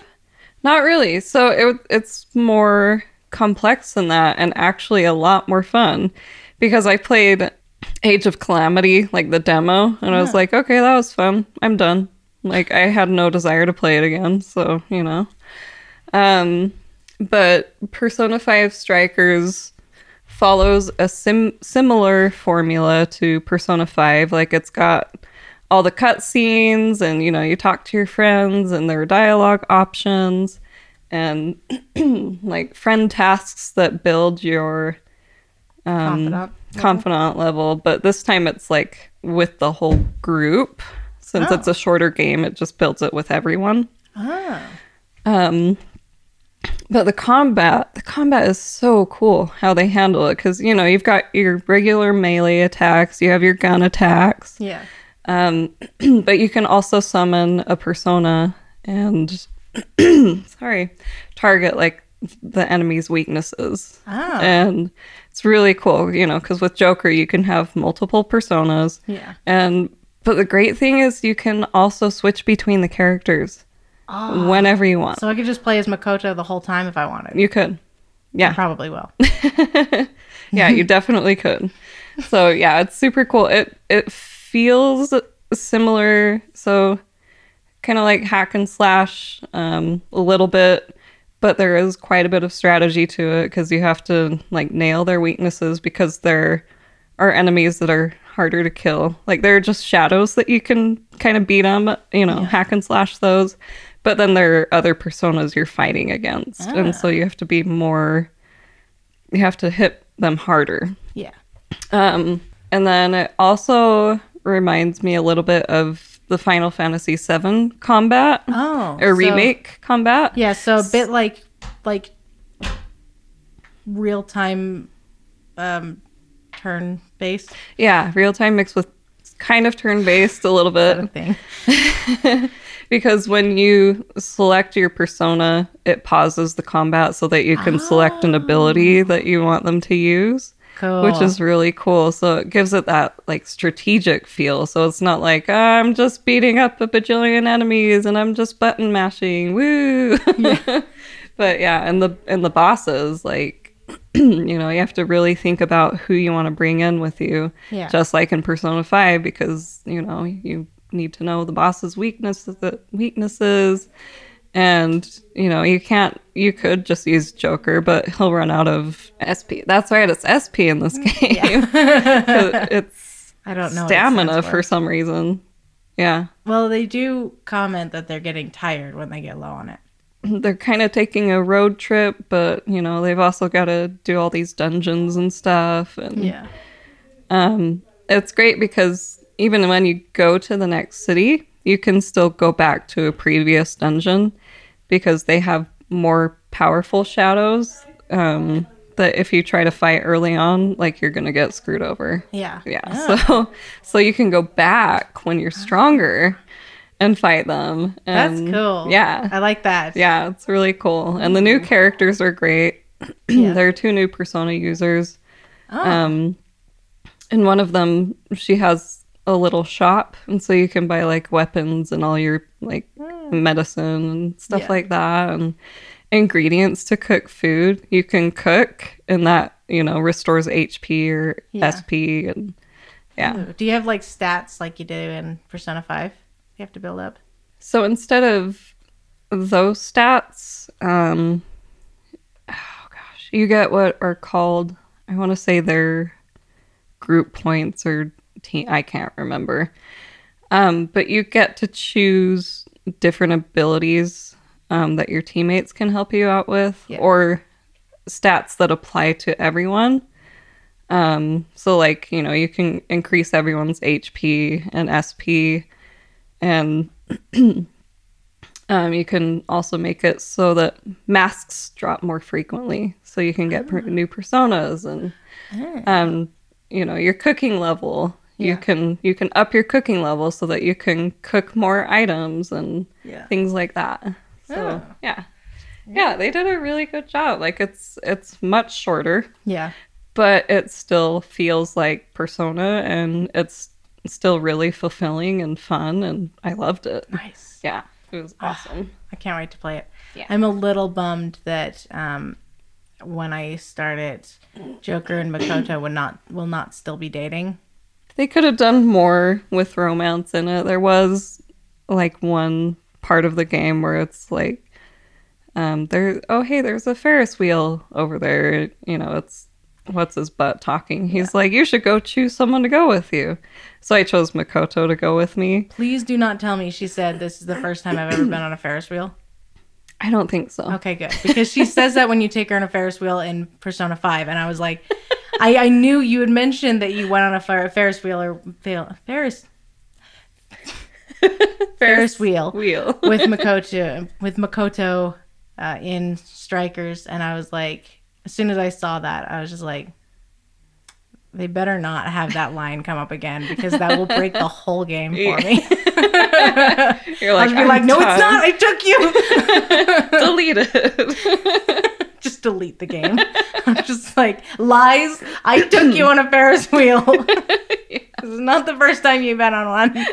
Not really. So it, it's more complex than that and actually a lot more fun because I played Age of Calamity, like the demo, and I was like, okay, that was fun. I'm done. Like, I had no desire to play it again. So, you know. Um, but Persona 5 Strikers follows a sim- similar formula to Persona 5. Like, it's got all the cutscenes, and you know, you talk to your friends, and there are dialogue options, and like friend tasks that build your um, Confidant. Confidant level. But this time it's like with the whole group. Since Oh. it's a shorter game, it just builds it with everyone. Ah. Um, but the combat, the combat is so cool how they handle it because you know you've got your regular melee attacks, you have your gun attacks, Yeah. um, but you can also summon a persona and sorry, target like the enemy's weaknesses. Ah. And it's really cool, you know, because with Joker you can have multiple personas. Yeah. And but the great thing is you can also switch between the characters whenever you want. So I could just play as Makoto the whole time if I wanted. you could. Yeah. Probably will. yeah, you definitely could. So yeah, it's super cool. It it feels similar, so kind of like hack and slash um, a little bit, but there is quite a bit of strategy to it because you have to like nail their weaknesses because there are enemies that are harder to kill. Like there are just shadows that you can kind of beat them, you know, hack and slash those. But then there are other personas you're fighting against, and so you have to be more. You have to hit them harder. Yeah. Um, and then it also reminds me a little bit of the Final Fantasy VII combat Oh. or so- remake combat. Yeah, so a bit like like real time um turn based Yeah, real time mixed with kind of turn based a little bit because when you select your persona, it pauses the combat so that you can select an ability that you want them to use. Cool. which is really cool. So it gives it that like strategic feel. So it's not like ah, I'm just beating up a bajillion enemies and I'm just button mashing. Woo! but yeah, and the and the bosses like you know you have to really think about who you want to bring in with you. Yeah. Just like in Persona Five, because you know you need to know the boss's weaknesses, the weaknesses, and you know you can't you could just use joker but he'll run out of sp that's right it's sp in this game 'Cause it's I don't know. stamina stands for some reason yeah Well, they do comment that they're getting tired when they get low on it. they're kind of taking a road trip but you know they've also got to do all these dungeons and stuff and Yeah. um it's great because even when you go to the next city you can still go back to a previous dungeon because they have more powerful shadows um that if you try to fight early on like you're gonna get screwed over Yeah. yeah so so you can go back when you're stronger and fight them That's cool. yeah I like that. yeah, it's really cool. And the new characters are great. Yeah. there are two new persona users. Oh. Um and one of them she has a little shop and so you can buy like weapons and all your like medicine and stuff Yeah. like that and ingredients to cook food. You can cook and that, you know, restores HP or Yeah. SP and yeah. Ooh. Do you have like stats like you do in Persona 5? You have to build up? So instead of those stats, um, oh gosh, you get what are called, I want to say they're group points or team, I can't remember. Um, but you get to choose different abilities um, that your teammates can help you out with Yeah. or stats that apply to everyone. Um, so like, you know, you can increase everyone's HP and SP and um, you can also make it so that masks drop more frequently so you can get per- new personas and um, you know your cooking level you can you can up your cooking level so that you can cook more items and Yeah. things like that so Oh. yeah yeah they did a really good job like it's it's much shorter Yeah. but it still feels like persona and it's still really fulfilling and fun and i loved it Nice. yeah it was awesome I can't wait to play it. Yeah. I'm a little bummed that um, when I started Joker and Makoto would not will not still be dating. They could have done more with romance in it. There was like one part of the game where it's like um there oh hey there's a ferris wheel over there. You know it's what's his butt talking? He's like you should go choose someone to go with you. So i chose makoto to go with me. Please do not tell me she said this is the first time I've ever been on a Ferris wheel. I don't think so Okay, good. Because she says that when you take her on a Ferris wheel in Persona 5. And I was like, I, I knew you had mentioned that you went on a Fer- Ferris wheel or fail, Ferris Ferris wheel wheel with Makoto with Makoto uh, in Strikers, and I was like, as soon as I saw that, I was just like, they better not have that line come up again because that will break the whole game for me. you're I'll like, just be like, "I'm no, it's not. I took you. delete it just delete the game. I'm just like lies. I took you on a Ferris wheel. This is not the first time you've been on one.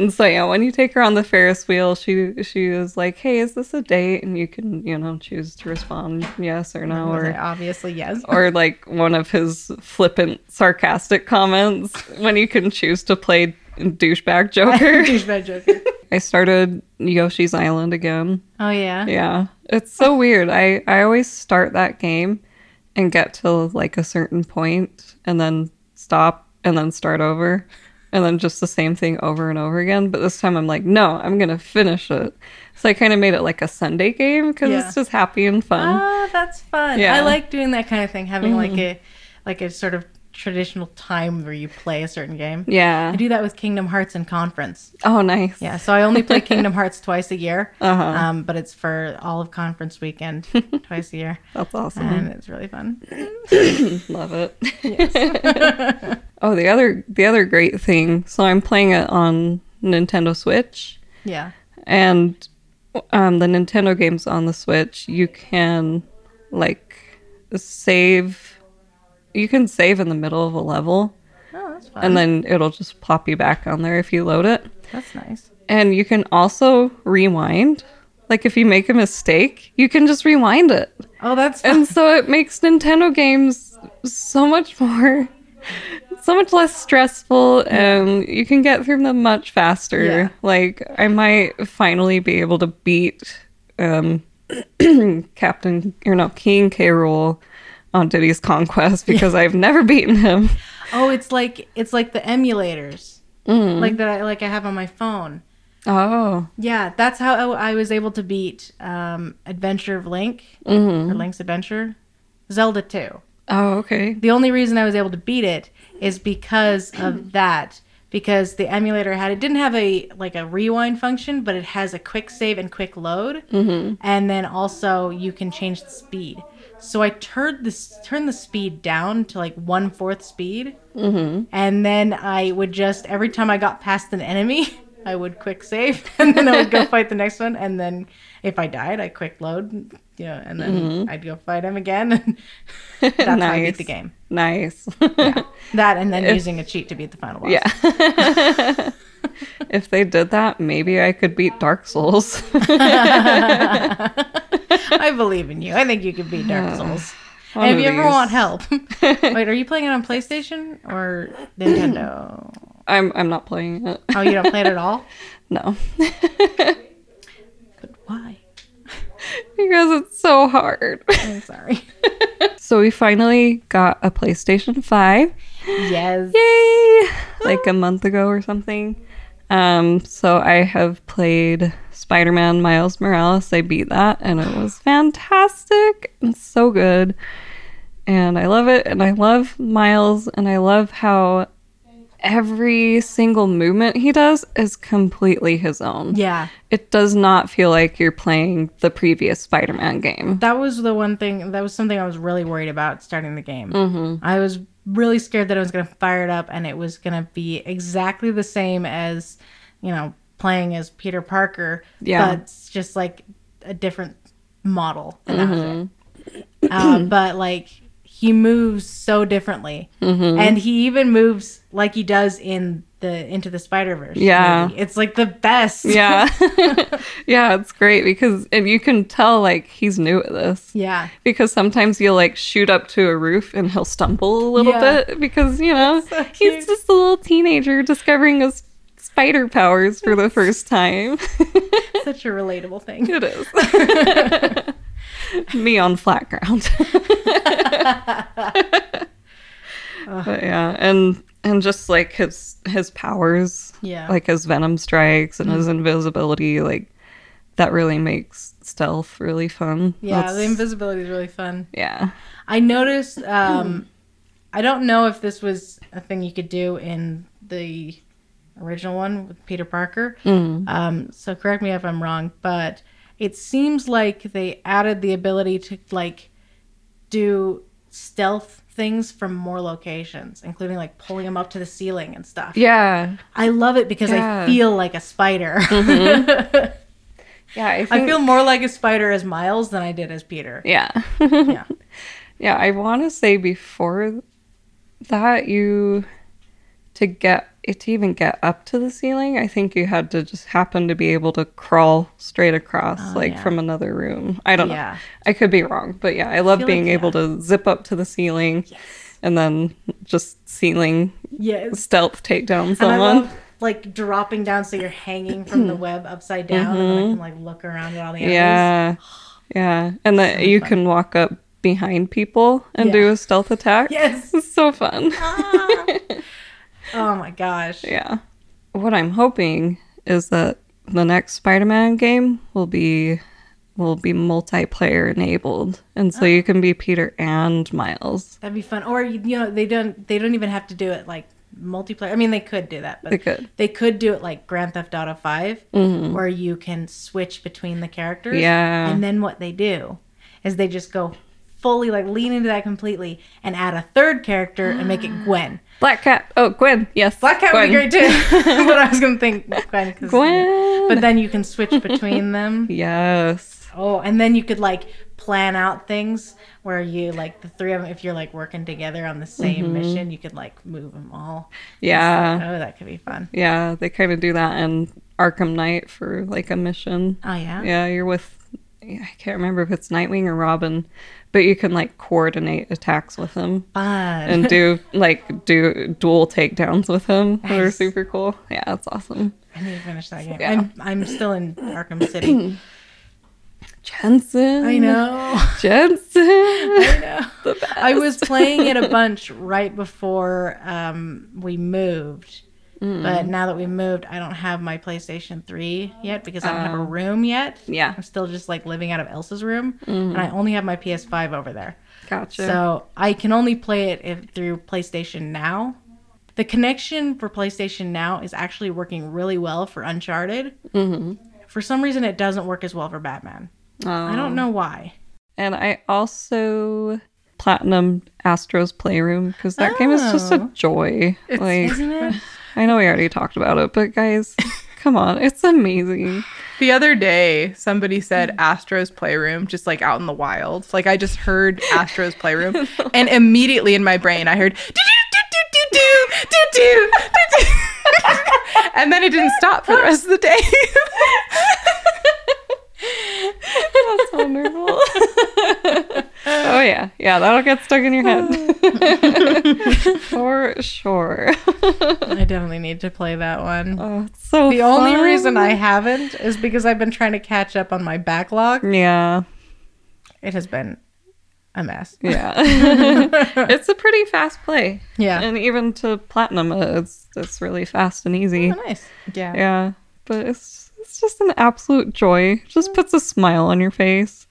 And so yeah, when you take her on the Ferris wheel, she she was like, "Hey, is this a date?" And you can you know choose to respond yes or no, or obviously yes. or like one of his flippant, sarcastic comments when you can choose to play douchebag Joker. Douchebag Joker. I started Yoshi's Island again. Oh yeah. Yeah, it's so weird. I I always start that game and get to like a certain point and then stop and then start over and then just the same thing over and over again. But this time I'm like, no, I'm gonna finish it. So I kind of made it like a Sunday game because Yeah. it's just happy and fun. Oh, that's fun. Yeah. Mm-hmm. I like doing that kind of thing, having like a like a sort of traditional time where you play a certain game. yeah. I do that with Kingdom Hearts and Conference. Oh, nice. Yeah, so I only play Kingdom Hearts twice a year, Uh-huh. um, but it's for all of conference weekend, twice a year, That's awesome. and it's really fun. Love it. Yes. oh, the other the other great thing. So I'm playing it on Nintendo Switch. Yeah. and um, the Nintendo games on the Switch, you can like save. You can save in the middle of a level, Oh, that's fun. and then it'll just plop you back on there if you load it. that's nice. And you can also rewind. Like if you make a mistake, you can just rewind it. Oh, that's fun. And so it makes Nintendo games so much more so much less stressful and you can get through them much faster. Yeah. Like I might finally be able to beat um Captain or no King K. Rool on Diddy's Kong Quest because I've never beaten him. Oh, it's like it's like the emulators, Mm. like that. I, like I have on my phone. Oh. Yeah, that's how I was able to beat um, Adventure of Link Mm-hmm. or Link's Adventure, Zelda Two. Oh, okay. The only reason I was able to beat it is because of that. Because the emulator had it didn't have a like a rewind function, but it has a quick save and quick load, mm-hmm. and then also you can change the speed. So I turned this turned the speed down to like one fourth speed, mm-hmm. and then I would just every time I got past an enemy, I would quick save, and then I would go fight the next one, and then if I died, I quick load, you know, and then I'd go fight him again. And that's how I beat the game. Nice. yeah. That and then using a cheat to beat the final boss. yeah. if they did that, maybe I could beat Dark Souls. I believe in you. I think you could beat Dark Souls. And if you ever these. want help, wait, are you playing it on PlayStation or Nintendo? I'm I'm not playing it. Oh, you don't play it at all? No. But why? because it's so hard. I'm sorry. so we finally got a PlayStation 5. yes. Yay! Like a month ago or something. Um, so I have played Spider-Man Miles Morales. I beat that and it was fantastic and so good. And I love it and I love Miles and I love how every single movement he does is completely his own. Yeah. It does not feel like you're playing the previous Spider-Man game. That was the one thing, that was something I was really worried about starting the game. Mm-hmm. I was really scared that I was going to fire it up and it was going to be exactly the same as, you know, playing as Peter Parker. Yeah. But it's just like a different model. And that was it. Uh, but like, he moves so differently. Mm-hmm. And he even moves like he does in the Into the Spider Verse. Yeah. It's like the best. Yeah. yeah, it's great because and you can tell like he's new at this. Yeah. Because sometimes you'll like shoot up to a roof and he'll stumble a little Yeah. bit because, you know, so he's just a little teenager discovering his spider powers for the first time. Such a relatable thing. it is. Me on flat ground. but yeah, and and just like his his powers, Yeah. like his venom strikes and his invisibility, like that really makes stealth really fun. Yeah, That's- the invisibility is really fun. yeah. I noticed. Um, I don't know if this was a thing you could do in the original one with Peter Parker. Um, so correct me if I'm wrong, but it seems like they added the ability to like do stealth things from more locations, including like pulling them up to the ceiling and stuff. Yeah. I love it because Yeah. I feel like a spider. Mm-hmm. Yeah, I, think, I feel more like a spider as Miles than I did as Peter. Yeah. Yeah. Yeah, I want to say before that you to get it to even get up to the ceiling, I think you had to just happen to be able to crawl straight across oh, like Oh, yeah. from another room. I don't Yeah. know. I could be wrong, but yeah, I love feel being like, able to zip up to the ceiling yes. and then just ceiling Yes. stealth take down I someone. love like dropping down so you're hanging from the web upside down and then I mm-hmm. can like look around at all the yeah. Yeah. And that you can walk up behind people and Yeah. do a stealth attack. Yes. It's so fun. Ah. Oh my gosh. Yeah. What I'm hoping is that the next Spider-Man game will be will be multiplayer enabled, and so you oh. can be Peter and Miles. That'd be fun. Or you know, they don't they don't even have to do it like multiplayer. I mean they could do that, but They could. they could do it like Grand Theft Auto 5 mm-hmm. where you can switch between the characters. Yeah. And then what they do is they just go fully like lean into that completely and add a third character and make it Gwen. Black Cat. Oh, Gwen. Yes. Black Cat would be great too. but I was gonna think Gwen. Gwen. But then you can switch between them. yes. Oh, and then you could like plan out things where you like the three of them. If you're like working together on the same Mm-hmm. mission, you could like move them all. Yeah. Oh, that could be fun. Yeah. They kind of do that in Arkham Knight for like a mission. Oh yeah. Yeah, you're with I can't remember if it's Nightwing or Robin, but you can like coordinate attacks with him Fun. and do like do dual takedowns with him. that are super cool. Yeah, that's awesome. I need to finish that game. Yeah. I'm, I'm still in Arkham City. Jensen. I know. Jensen. I know. the best. I was playing it a bunch right before um, we moved. But now that we moved, I don't have my PlayStation 3 yet because I don't have a Oh. room yet. Yeah. I'm still just like living out of Elsa's room. And I only have my PS5 over there. Gotcha. So I can only play it if, through PlayStation Now. The connection for PlayStation Now is actually working really well for Uncharted. Mhm. For some reason, it doesn't work as well for Batman. I Oh. don't know why. And I also platinum Astro's Playroom because that game is just a Oh. joy. like Isn't it? I know we already talked about it, but guys, come on, it's amazing. The other day, somebody said Astro's Playroom, just like out in the wild. Like I just heard Astro's Playroom, and immediately in my brain, I heard do do do do do do do do, and then it didn't stop for the rest of the day. That's wonderful. oh yeah, yeah, that'll get stuck in your head for sure. I definitely need to play that one. oh, it's so The only reason I haven't is because I've been trying to catch up on my backlog. yeah It has been a mess. yeah it's a pretty fast play Yeah. and even to platinum uh, it's it's really fast and easy Oh, nice. yeah. yeah but it's it's just an absolute joy just puts a smile on your face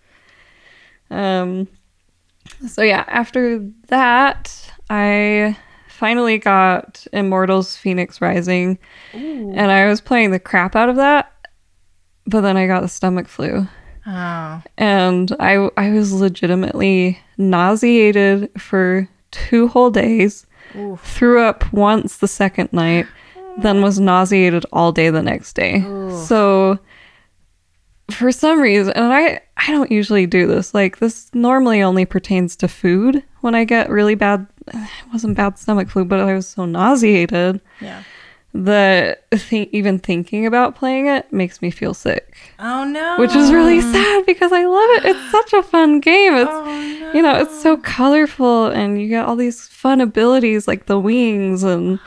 um so yeah after that i finally got immortals Fenyx rising and i was playing the crap out of that but then i got the stomach flu Oh. and I I was legitimately nauseated for two whole days. Oof. Threw up once the second night, then was nauseated all day the next day. So for some reason, and I I don't usually do this. Like this normally only pertains to food. When I get really bad, it wasn't bad stomach flu, but I was so nauseated Yeah. that th- even thinking about playing it makes me feel sick Oh no. which is really sad because I love it. It's such a fun game. It's Oh no. you know, it's so colorful and you get all these fun abilities like the wings and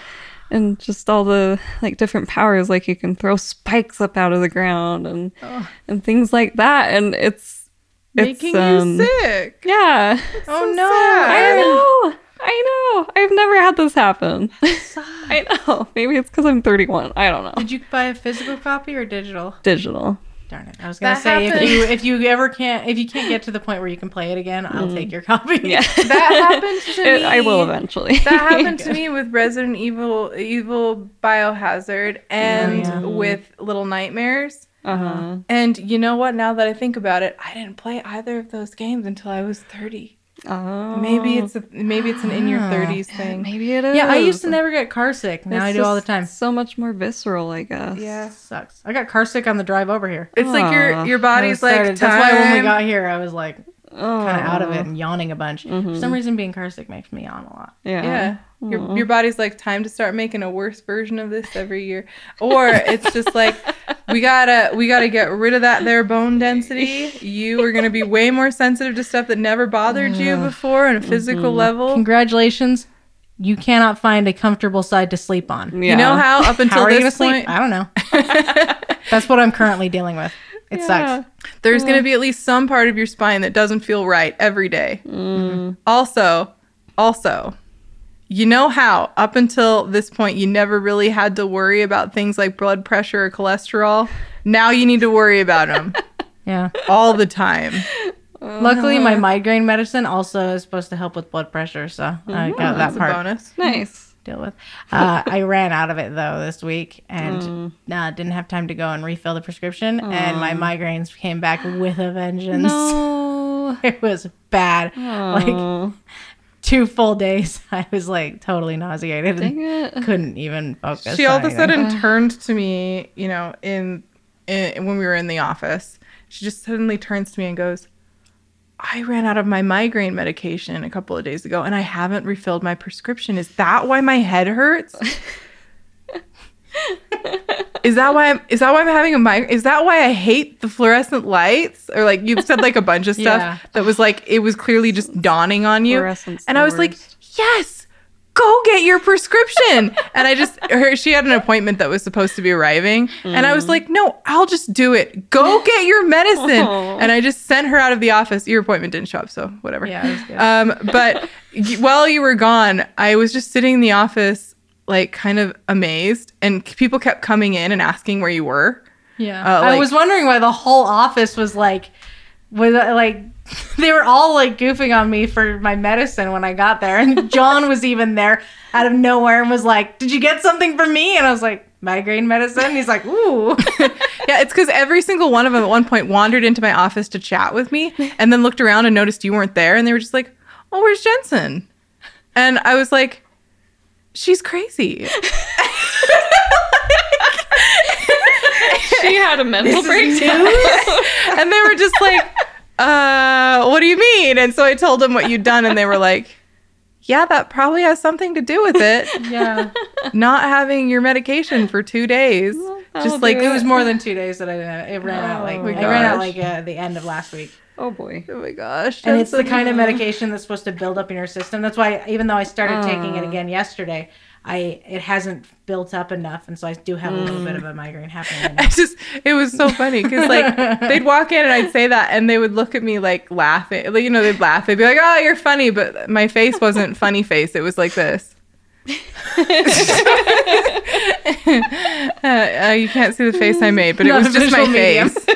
and just all the like different powers like you can throw spikes up out of the ground and Oh. and things like that and it's it's Making um, you sick. yeah. Oh so no. I know. I know. I've never had this happen. I know. Maybe it's cuz I'm 31. I don't know. Did you buy a physical copy or digital? Digital. Darn it! I was gonna That say if you if you ever can't if you can't get to the point where you can play it again, I'll take your copy. Mm. Yeah. That happened to It- me. I will eventually. That happened to me with Resident Evil, Evil Biohazard, and yeah. with Little Nightmares. Uh-huh. And you know what? Now that I think about it, I didn't play either of those games until I was thirty. Oh. Maybe it's a, maybe it's an in your Ah. thirties thing. maybe it is. Yeah, I used to never get car sick. Now It's I do all the time. So much more visceral, I guess. Yeah, Sucks. I got car sick on the drive over here. it's like your your body's like started- That's why when we got here, I was like Oh. kind of out of it and yawning a bunch. For some reason, being car sick makes me yawn a lot. Yeah. Yeah. Your, your body's like time to start making a worse version of this every year. Or it's just like we gotta we gotta get rid of that there bone density. You are gonna be way more sensitive to stuff that never bothered you before on a physical Mm-hmm. level. Congratulations. You cannot find a comfortable side to sleep on. Yeah. You know how up How until are you this point sleep? I don't know. That's what I'm currently dealing with. It Yeah. sucks. there's gonna be at least some part of your spine that doesn't feel right every day. Mm. Also, also, you know how up until this point you never really had to worry about things like blood pressure or cholesterol. Now you need to worry about them Yeah. all the time. Luckily, my migraine medicine also is supposed to help with blood pressure, so I got that That's a part bonus. Nice. To deal with. Uh, I ran out of it though this week, and uh, didn't have time to go and refill the prescription, and my migraines came back with a vengeance. No. It was bad. Like two full days, I was like totally nauseated dang and it. couldn't even focus. She all of a anything. sudden turned to me, you know, in, in when we were in the office. She just suddenly turns to me and goes, "I ran out of my migraine medication a couple of days ago, and I haven't refilled my prescription. Is that why my head hurts?" is that why I'm is that why I'm having a migraine? Is that why I hate the fluorescent lights? Or like you've said like a bunch of stuff Yeah. that was like it was clearly just dawning on you. And I was like, yes, go get your prescription. and I just her she had an appointment that was supposed to be arriving. And I was like, no, I'll just do it. Go get your medicine. Aw. and I just sent her out of the office. Your appointment didn't show up, so whatever. Yeah, it was good. Um, but while you were gone, I was just sitting in the office, like kind of amazed, and people kept coming in and asking where you were. Yeah. Uh, I was wondering why the whole office was like, was uh, like, they were all like goofing on me for my medicine when I got there. And John was even there out of nowhere and was like, Did you get something for me? And I was like, Migraine medicine? He's like, Ooh. Yeah, it's because every single one of them at one point wandered into my office to chat with me, and then looked around and noticed you weren't there, and they were just like, "Oh, where's Jensen?" And I was like, "She's crazy." she had a mental breakdown. and they were just like, uh, what do you mean? And so I told them what you'd done, and they were like, yeah, that probably has something to do with it. yeah. Not having your medication for two days. that'll Just like do It was more than two days that I didn't. Have it ran out like Oh my ran out like uh, the end of last week. oh boy. Oh my gosh. And it's the kind of medication that's supposed to build up in your system. That's why even though I started taking it again yesterday, I it hasn't built up enough, and so I do have a little bit of a migraine happening. I just it was so funny because like they'd walk in and I'd say that and they would look at me like laughing like you know they'd laugh they'd be like oh you're funny but my face wasn't funny face it was like this uh, uh, you can't see the face I made but it was just my medium. face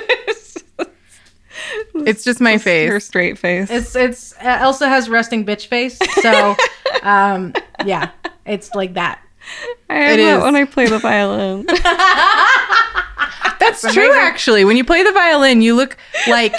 it's just my face. Her straight face. It's it's uh, Elsa has resting bitch face, so um yeah, it's like that. I have it when I play the violin. that's true actually when you play the violin you look like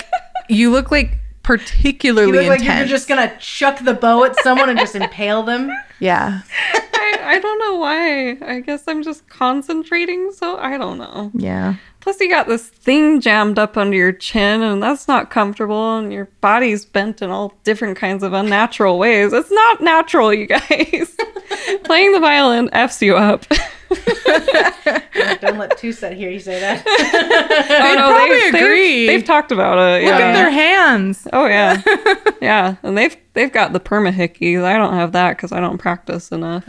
you look like You particularly look like intense you're just gonna chuck the bow at someone and just impale them. yeah I, I don't know why. I guess I'm just concentrating, so I don't know. yeah Plus, you got this thing jammed up under your chin, and that's not comfortable, and your body's bent in all different kinds of unnatural ways. It's not natural, you guys. Playing the violin F's you up. Don't let Tuset hear you say that. oh, probably they've- agree. They've, talked about it. look yeah. at their hands Oh yeah, yeah, and they've they've got the perma hickeys. I don't have that because I don't practice enough.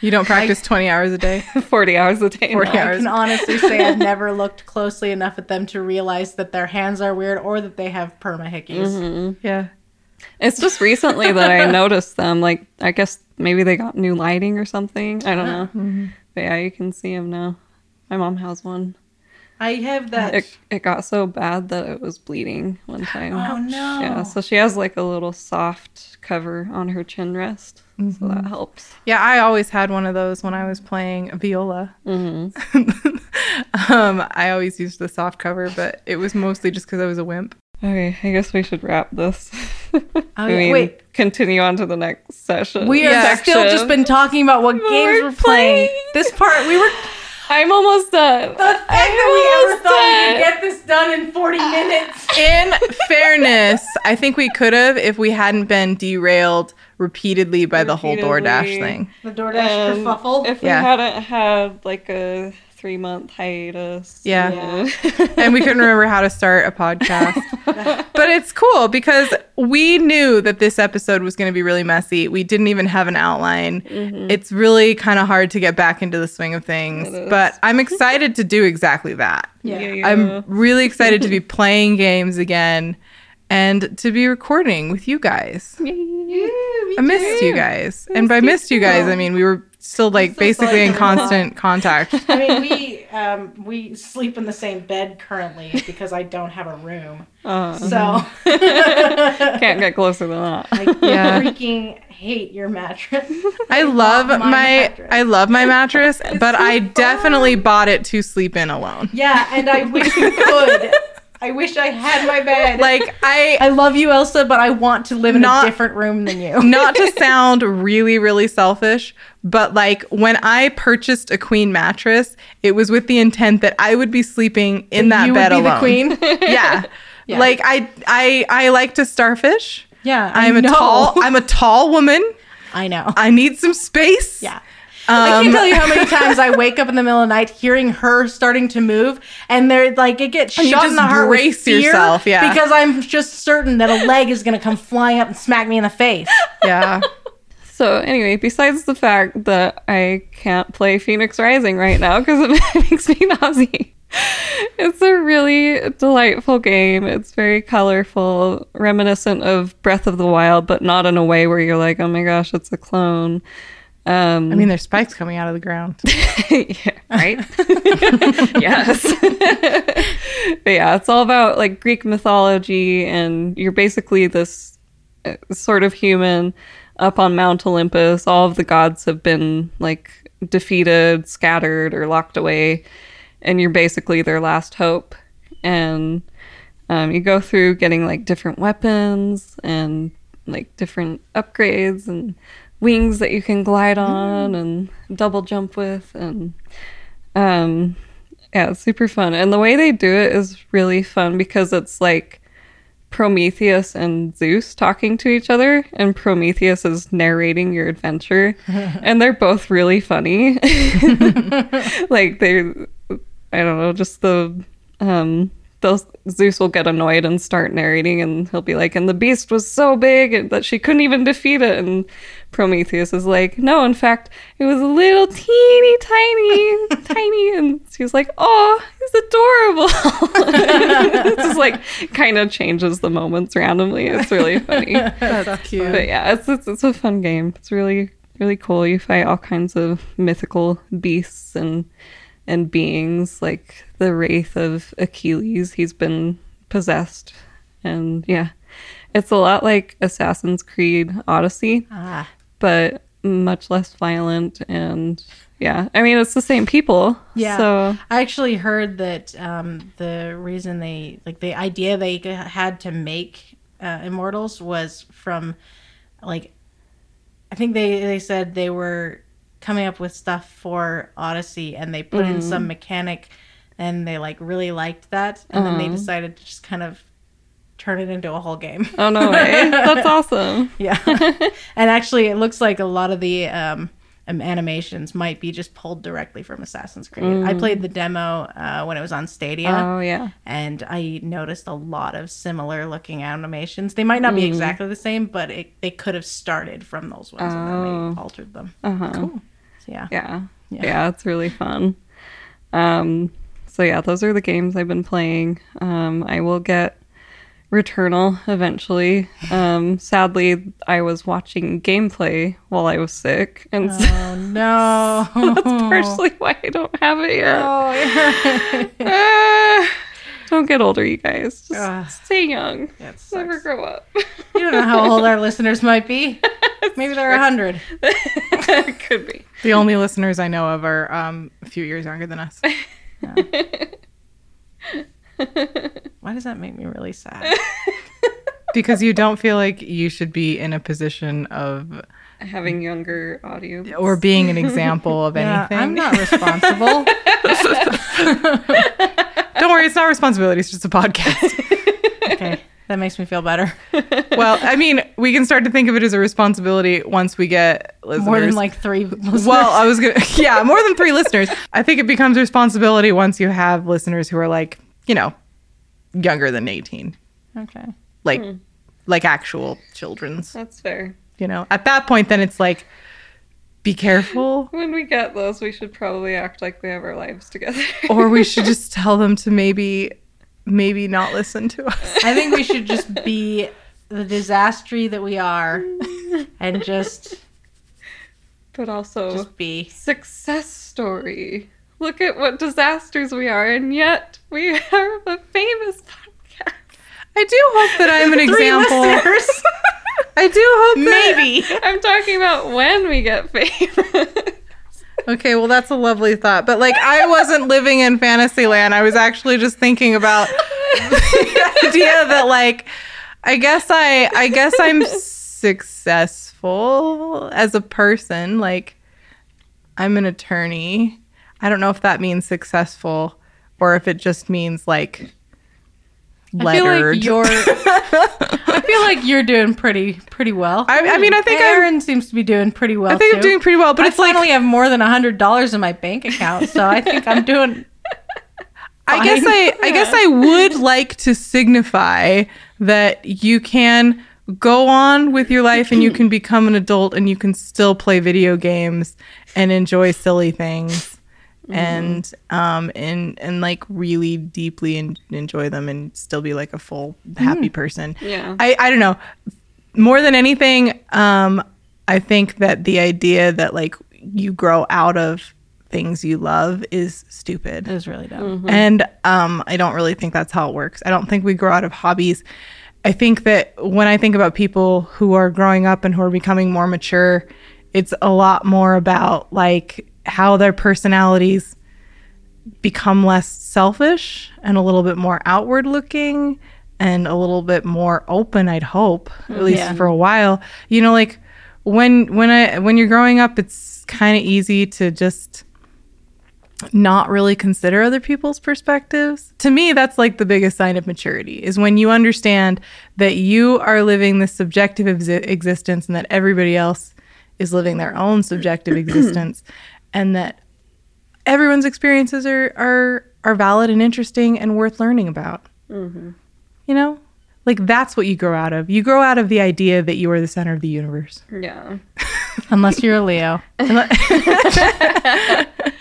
You don't practice 20 hours a day? Forty hours a day. 40 no. I hours. can honestly say I've never looked closely enough at them to realize that their hands are weird or that they have perma hickeys. Mm-hmm. Yeah. It's just recently that I noticed them. Like I guess maybe they got new lighting or something. I don't know. Mm-hmm. But yeah, you can see them now. My mom has one. I have that. It it got so bad that it was bleeding one time. oh no! Yeah, so she has like a little soft cover on her chin rest, so that helps. Yeah, I always had one of those when I was playing viola. Mm-hmm. um, I always used the soft cover, but it was mostly just because I was a wimp. Okay, I guess we should wrap this. Oh, I mean, Wait. continue on to the next session. We are Yeah. still just been talking about what games we're we're playing. playing. This part we were. I'm almost done. The fact that we ever thought we could get this done in 40 minutes. In fairness, I think we could have if we hadn't been derailed repeatedly by the whole DoorDash Repeatedly. thing. The DoorDash Um, kerfuffle. If Yeah. we hadn't had like a three month hiatus. Yeah. and we couldn't remember how to start a podcast. but it's cool because we knew that this episode was going to be really messy. We didn't even have an outline. It's really kind of hard to get back into the swing of things. But I'm excited to do exactly that. yeah. I'm really excited to be playing games again and to be recording with you guys. I missed you guys. And by missed you guys, I mean we were still like so basically sorry in constant contact. I mean, we um, we sleep in the same bed currently because I don't have a room. Uh, So can't get closer than that. I Yeah. freaking hate your mattress. I love want my, my mattress. I love my mattress, but so I fun. definitely bought it to sleep in alone. Yeah, and I wish you could. I wish I had my bed. Like I I love you, Elsa, but I want to live in Not- a different room than you. not to sound really really selfish, but like when I purchased a queen mattress, it was with the intent that I would be sleeping in that you bed would be alone. the queen. yeah. Yeah. Like I I I like to starfish. Yeah, I I'm a tall I'm a tall woman. I know. I need some space. Yeah. I Um, can't tell you how many times I wake up in the middle of the night hearing her starting to move, and they're like it gets And you shot in just the heart brace with fear yourself, yeah. because I'm just certain that a leg is going to come flying up and smack me in the face. Yeah. So anyway, besides the fact that I can't play Fenyx Rising right now because it makes me nauseous, it's a really delightful game. It's very colorful, reminiscent of Breath of the Wild, but not in a way where you're like, oh my gosh, it's a clone. Um, I mean, there's spikes coming out of the ground. yeah, right? yes. but yeah, it's all about like Greek mythology, and you're basically this uh, sort of human up on Mount Olympus. All of the gods have been like defeated, scattered, or locked away, and you're basically their last hope. And um, you go through getting like different weapons and like different upgrades and wings that you can glide on and double jump with and um yeah it's super fun. And the way they do it is really fun because it's like prometheus and zeus talking to each other and prometheus is narrating your adventure. And they're both really funny. Like they're i don't know just the um those Zeus will get annoyed and start narrating, and he'll be like, "And the beast was so big that she couldn't even defeat it." And Prometheus is like, "No, in fact, it was a little teeny tiny, tiny." And she's like, "Oh, he's adorable." it's just like kind of changes the moments randomly. It's really funny. That's cute. But yeah, it's, it's it's a fun game. It's really really cool. You fight all kinds of mythical beasts and and beings like the wraith of Achilles. He's been possessed, and yeah, it's a lot like Assassin's Creed Odyssey, Ah, but much less violent. And yeah, I mean it's the same people. Yeah. So I actually heard that um, the reason they like the idea they had to make uh, Immortals was from like I think they they said they were coming up with stuff for Odyssey and they put in some mechanic and they like really liked that and then they decided to just kind of turn it into a whole game. oh no way, that's awesome. Yeah. and actually, it looks like a lot of the um, um, animations might be just pulled directly from Assassin's Creed. I played the demo uh, when it was on Stadia. Oh yeah. And I noticed a lot of similar looking animations. They might not be exactly the same, but it, they could have started from those ones and then they altered them. Uh huh. So, yeah. Yeah. Yeah. yeah. it's really fun. Um, so yeah, those are the games I've been playing. Um, I will get Returnal eventually. Um, sadly, I was watching gameplay while I was sick, and so Oh, no. that's partially why I don't have it yet. Oh, Ah, don't get older, you guys. Just Ugh. stay young. Never grow up. You don't know how old our listeners might be. Maybe they're a 100. Could be. The only listeners I know of are um, a few years younger than us. Why does that make me really sad? Because you don't feel like you should be in a position of Having younger audience. or being an example of Yeah, anything. I'm not responsible. Don't worry, it's not responsibility. It's just a podcast. okay, that makes me feel better. well, I mean, we can start to think of it as a responsibility once we get listeners. More than like three. Listeners. Well, I was gonna, yeah, more than three listeners. I think it becomes a responsibility once you have listeners who are like, you know, younger than eighteen, okay. like, hmm. like actual children's. That's fair. You know, at that point, then it's like, be careful, When we get those, we should probably act like we have our lives together. or we should just tell them to maybe, maybe not listen to us. I think we should just be the disaster that we are, and just but also just be. success story. Look at what disasters we are, and yet we are a famous podcast. I do hope that I'm an example. listeners. I do hope that Maybe. I'm talking about when we get famous. Okay, well that's a lovely thought. But like I wasn't living in fantasy land. I was actually just thinking about the idea that like I guess I I guess I'm successful as a person. Like I'm an attorney. I don't know if that means successful or if it just means like I feel like you're. I feel like you're doing pretty pretty well. I, I mean, I think I'm, Aaron seems to be doing pretty well. I think I'm doing pretty well, but I it's like finally have more than a hundred dollars in my bank account, so I think I'm doing. I guess. I I guess I would like to signify that you can go on with your life and you can become an adult and you can still play video games and enjoy silly things and um and and like really deeply en- enjoy them and still be like a full happy person. Yeah. I I don't know. More than anything, um I think that the idea that like you grow out of things you love is stupid. It was really dumb. And um, I don't really think that's how it works. I don't think we grow out of hobbies. I think that when I think about people who are growing up and who are becoming more mature, it's a lot more about like how their personalities become less selfish and a little bit more outward looking and a little bit more open i'd hope at mm-hmm. least Yeah. for a while you know like when when i when you're growing up it's kind of easy to just not really consider other people's perspectives. To me, that's like the biggest sign of maturity is when you understand that you are living this subjective exi- existence and that everybody else is living their own subjective existence and that everyone's experiences are are are valid and interesting and worth learning about. Mm-hmm. You know? Like that's what you grow out of. You grow out of the idea that you are the center of the universe. Yeah. Unless you're a Leo.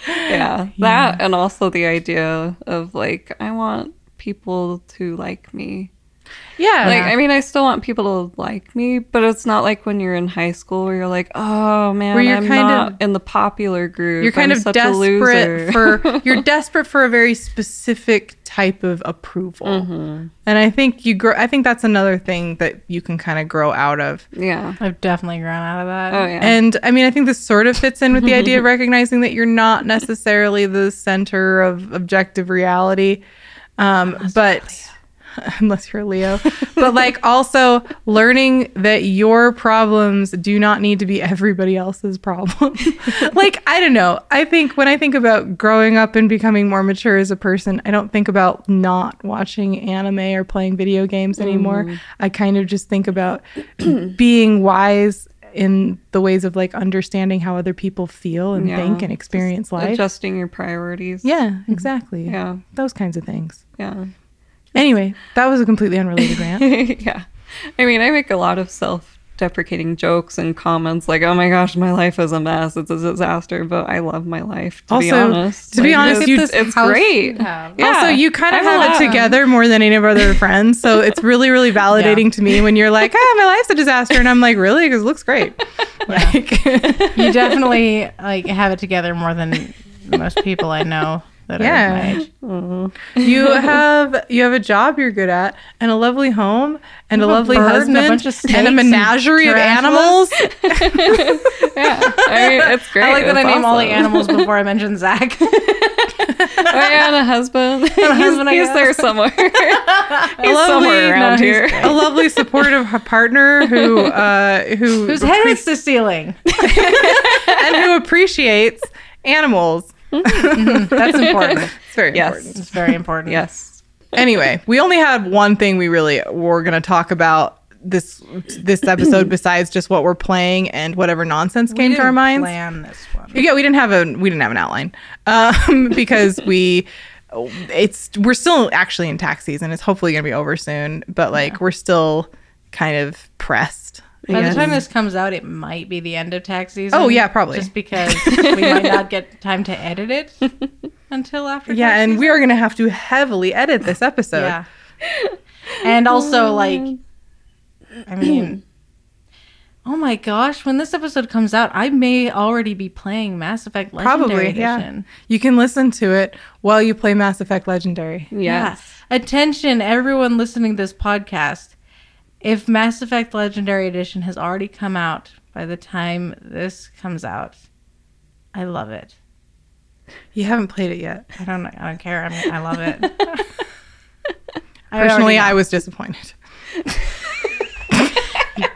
Yeah. That and also the idea of like I want people to like me. Yeah. Like I mean I still want people to like me, but it's not like when you're in high school where you're like, "Oh man, Where you're I'm kind not of- in the popular group. you're kind I'm of such a loser." desperate for you're desperate for a very specific type of approval Mm-hmm. and i think you grow i think that's another thing that you can kind of grow out of yeah. I've definitely grown out of that. Oh yeah. and i mean i think this sort of fits in with the idea of recognizing that you're not necessarily the center of objective reality um, but unless you're leo. But like also learning that your problems do not need to be everybody else's problem. Like i don't know. I think when i think about growing up and becoming more mature as a person i don't think about not watching anime or playing video games mm. anymore. I kind of just think about being wise in the ways of like understanding how other people feel and Yeah. think and experience life. Adjusting your priorities. yeah mm-hmm. exactly. Yeah. those kinds of things. Yeah. Anyway that was a completely unrelated rant yeah. I mean, I make a lot of self deprecating jokes and comments like, oh my gosh, my life is a mess. It's a disaster, but I love my life, to be Also, honest. to be honest, it's, you- it's, it's great. Yeah. Also, you kind of I'm have it together more than any of our other friends. So it's really, really validating to me when you're like, ah, my life's a disaster. And I'm like, really? Because it looks great. Like, You definitely like have it together more than most people I know that Yeah. are my age. you have you have a job you're good at and a lovely home and a a lovely bird and husband a bunch of and a snakes and menagerie of animals. Yeah. I mean, it's great. I like that I It's name all the animals before I mention Zach. Oh, yeah, and a husband. he's husband, I he's there somewhere. he's lovely- somewhere around no, he's here. a lovely supportive partner who uh who Whose head hits the ceiling. and who appreciates animals. That's important. It's very Yes. important. It's very important. Yes. Anyway, we only had one thing we really were going to talk about this this episode besides just what we're playing and whatever nonsense came to our minds. Plan this one. Yeah, we didn't have a we didn't have an outline um, because we it's we're still actually in tax season. It's hopefully going to be over soon, but like we're still kind of pressed. I By the time this comes out, it might be the end of tax season. Oh, yeah, probably. Just because we might not get time to edit it until after. yeah, tax and season. we are going to have to heavily edit this episode. yeah. And also, oh, like, I mean, oh my gosh, when this episode comes out, I may already be playing Mass Effect Legendary Probably, yeah. You can listen to it while you play Mass Effect Legendary. Yes. Yeah. Attention, everyone listening to this podcast. If Mass Effect Legendary Edition has already come out by the time this comes out, I love it. You haven't played it yet. I don't. I don't care. I mean, I love it. I Personally, already I was disappointed.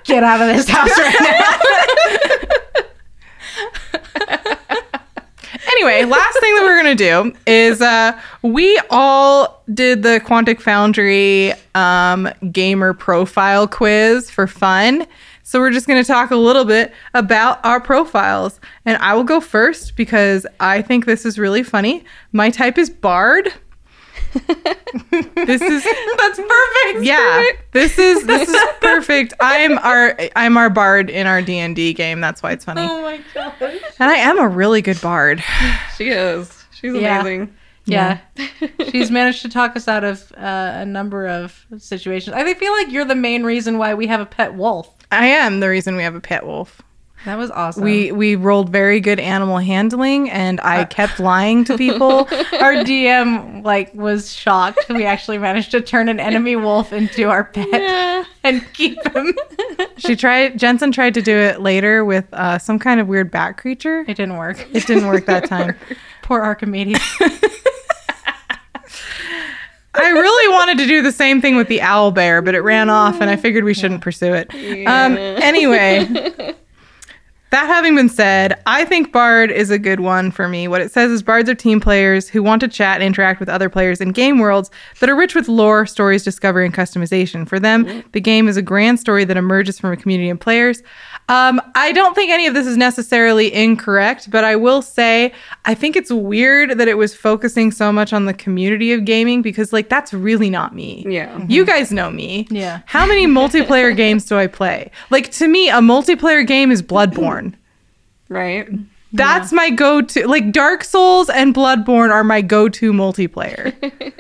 get out of this house right now. anyway, last thing that we're gonna do is uh, we all did the Quantic Foundry um, gamer profile quiz for fun. So we're just gonna talk a little bit about our profiles, and I will go first because I think this is really funny. My type is Bard. This is That's perfect. yeah. This is this is perfect. I'm our I'm our bard in our D and D game. That's why it's funny. Oh my gosh. And I am a really good bard. She is. She's Yeah. amazing. Yeah. She's managed to talk us out of uh, a number of situations. I feel like you're the main reason why we have a pet wolf. I am the reason we have a pet wolf. That was awesome. We we rolled very good animal handling, and I kept lying to people. our DM like was shocked. We actually managed to turn an enemy wolf into our pet and keep him. She tried. Jensen tried to do it later with uh, some kind of weird bat creature. It didn't work. It didn't work that time. Poor Archimedes. I really wanted to do the same thing with the owl bear, but it ran off, and I figured we shouldn't pursue it. Um, anyway, that having been said, I think Bard is a good one for me. What it says is Bards are team players who want to chat and interact with other players in game worlds that are rich with lore, stories, discovery, and customization. For them, the game is a grand story that emerges from a community of players. Um, I don't think any of this is necessarily incorrect, but I will say I think it's weird that it was focusing so much on the community of gaming because, like, that's really not me. Yeah. You guys know me. Yeah. How many multiplayer games do I play? Like, to me, a multiplayer game is Bloodborne. Right. That's my go to. Like, Dark Souls and Bloodborne are my go to multiplayer.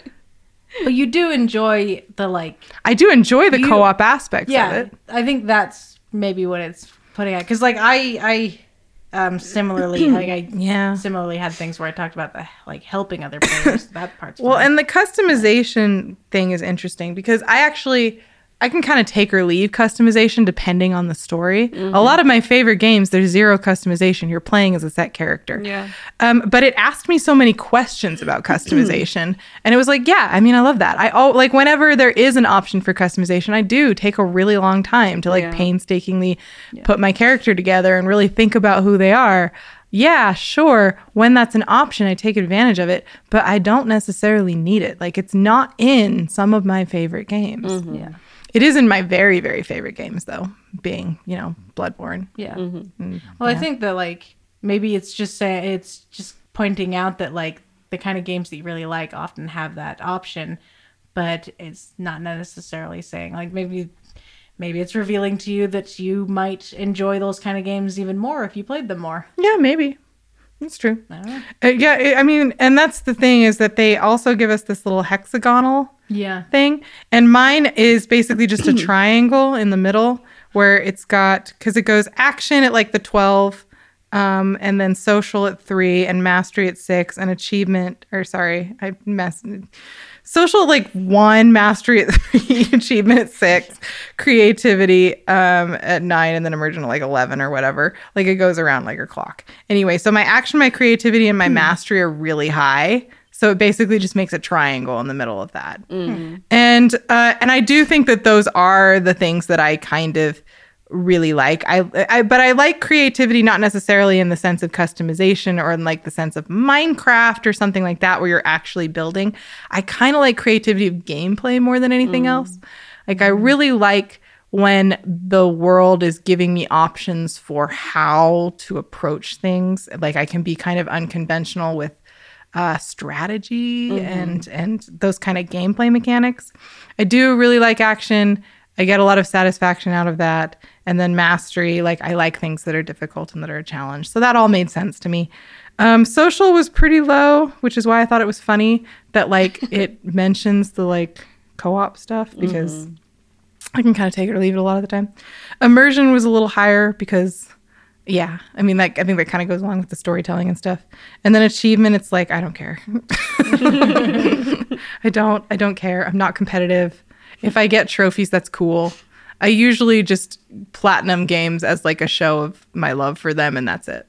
but you do enjoy the like I do enjoy the co op aspects of yeah it. i think that's maybe what it's putting at because like i i um similarly like i Yeah. similarly had things where i talked about the like helping other players that part's Well, fun. and the customization thing is interesting because I actually I can kind of take or leave customization depending on the story. A lot of my favorite games, there's zero customization. You're playing as a set character. Yeah. Um, but it asked me so many questions about customization, and it was like, yeah, I mean, I love that. I oh, like whenever there is an option for customization, I do take a really long time to like Yeah. painstakingly put my character together and really think about who they are. Yeah, sure. When that's an option, I take advantage of it, but I don't necessarily need it. Like it's not in some of my favorite games. yeah It is in my very, very favorite games, though, being, you know, Bloodborne. yeah. Mm, well i think that like maybe it's just saying it's just pointing out that like the kind of games that you really like often have that option but it's not necessarily saying like maybe maybe it's revealing to you that you might enjoy those kind of games even more if you played them more. Yeah, maybe. That's true. Uh, yeah, I- I mean, and that's the thing is that they also give us this little hexagonal yeah thing, and mine is basically just a triangle in the middle where it's got because it goes action at like the twelve, um, and then social at three, and mastery at six, and achievement or sorry, I messed. Social like one, mastery at three, achievement at six, creativity um, at nine, and then emergent at like eleven or whatever. Like it goes around like a clock. Anyway, so my action, my creativity, and my mastery are really high. So it basically just makes a triangle in the middle of that. And uh, and I do think that those are the things that I kind of really like. I, I but I like creativity not necessarily in the sense of customization or in like the sense of Minecraft or something like that where you're actually building. I kind of like creativity of gameplay more than anything else. Like I really like when the world is giving me options for how to approach things. Like I can be kind of unconventional with uh, strategy and and those kind of gameplay mechanics. I do really like action. I get a lot of satisfaction out of that. And then mastery, like I like things that are difficult and that are a challenge. So that all made sense to me. Um, social was pretty low, which is why I thought it was funny that like it mentions the like co-op stuff because I can kind of take it or leave it a lot of the time. Immersion was a little higher because yeah, I mean like I think that kind of goes along with the storytelling and stuff. And then achievement, it's like I don't care. I don't I don't care. I'm not competitive. If I get trophies, that's cool. I usually just platinum games as like a show of my love for them, and that's it.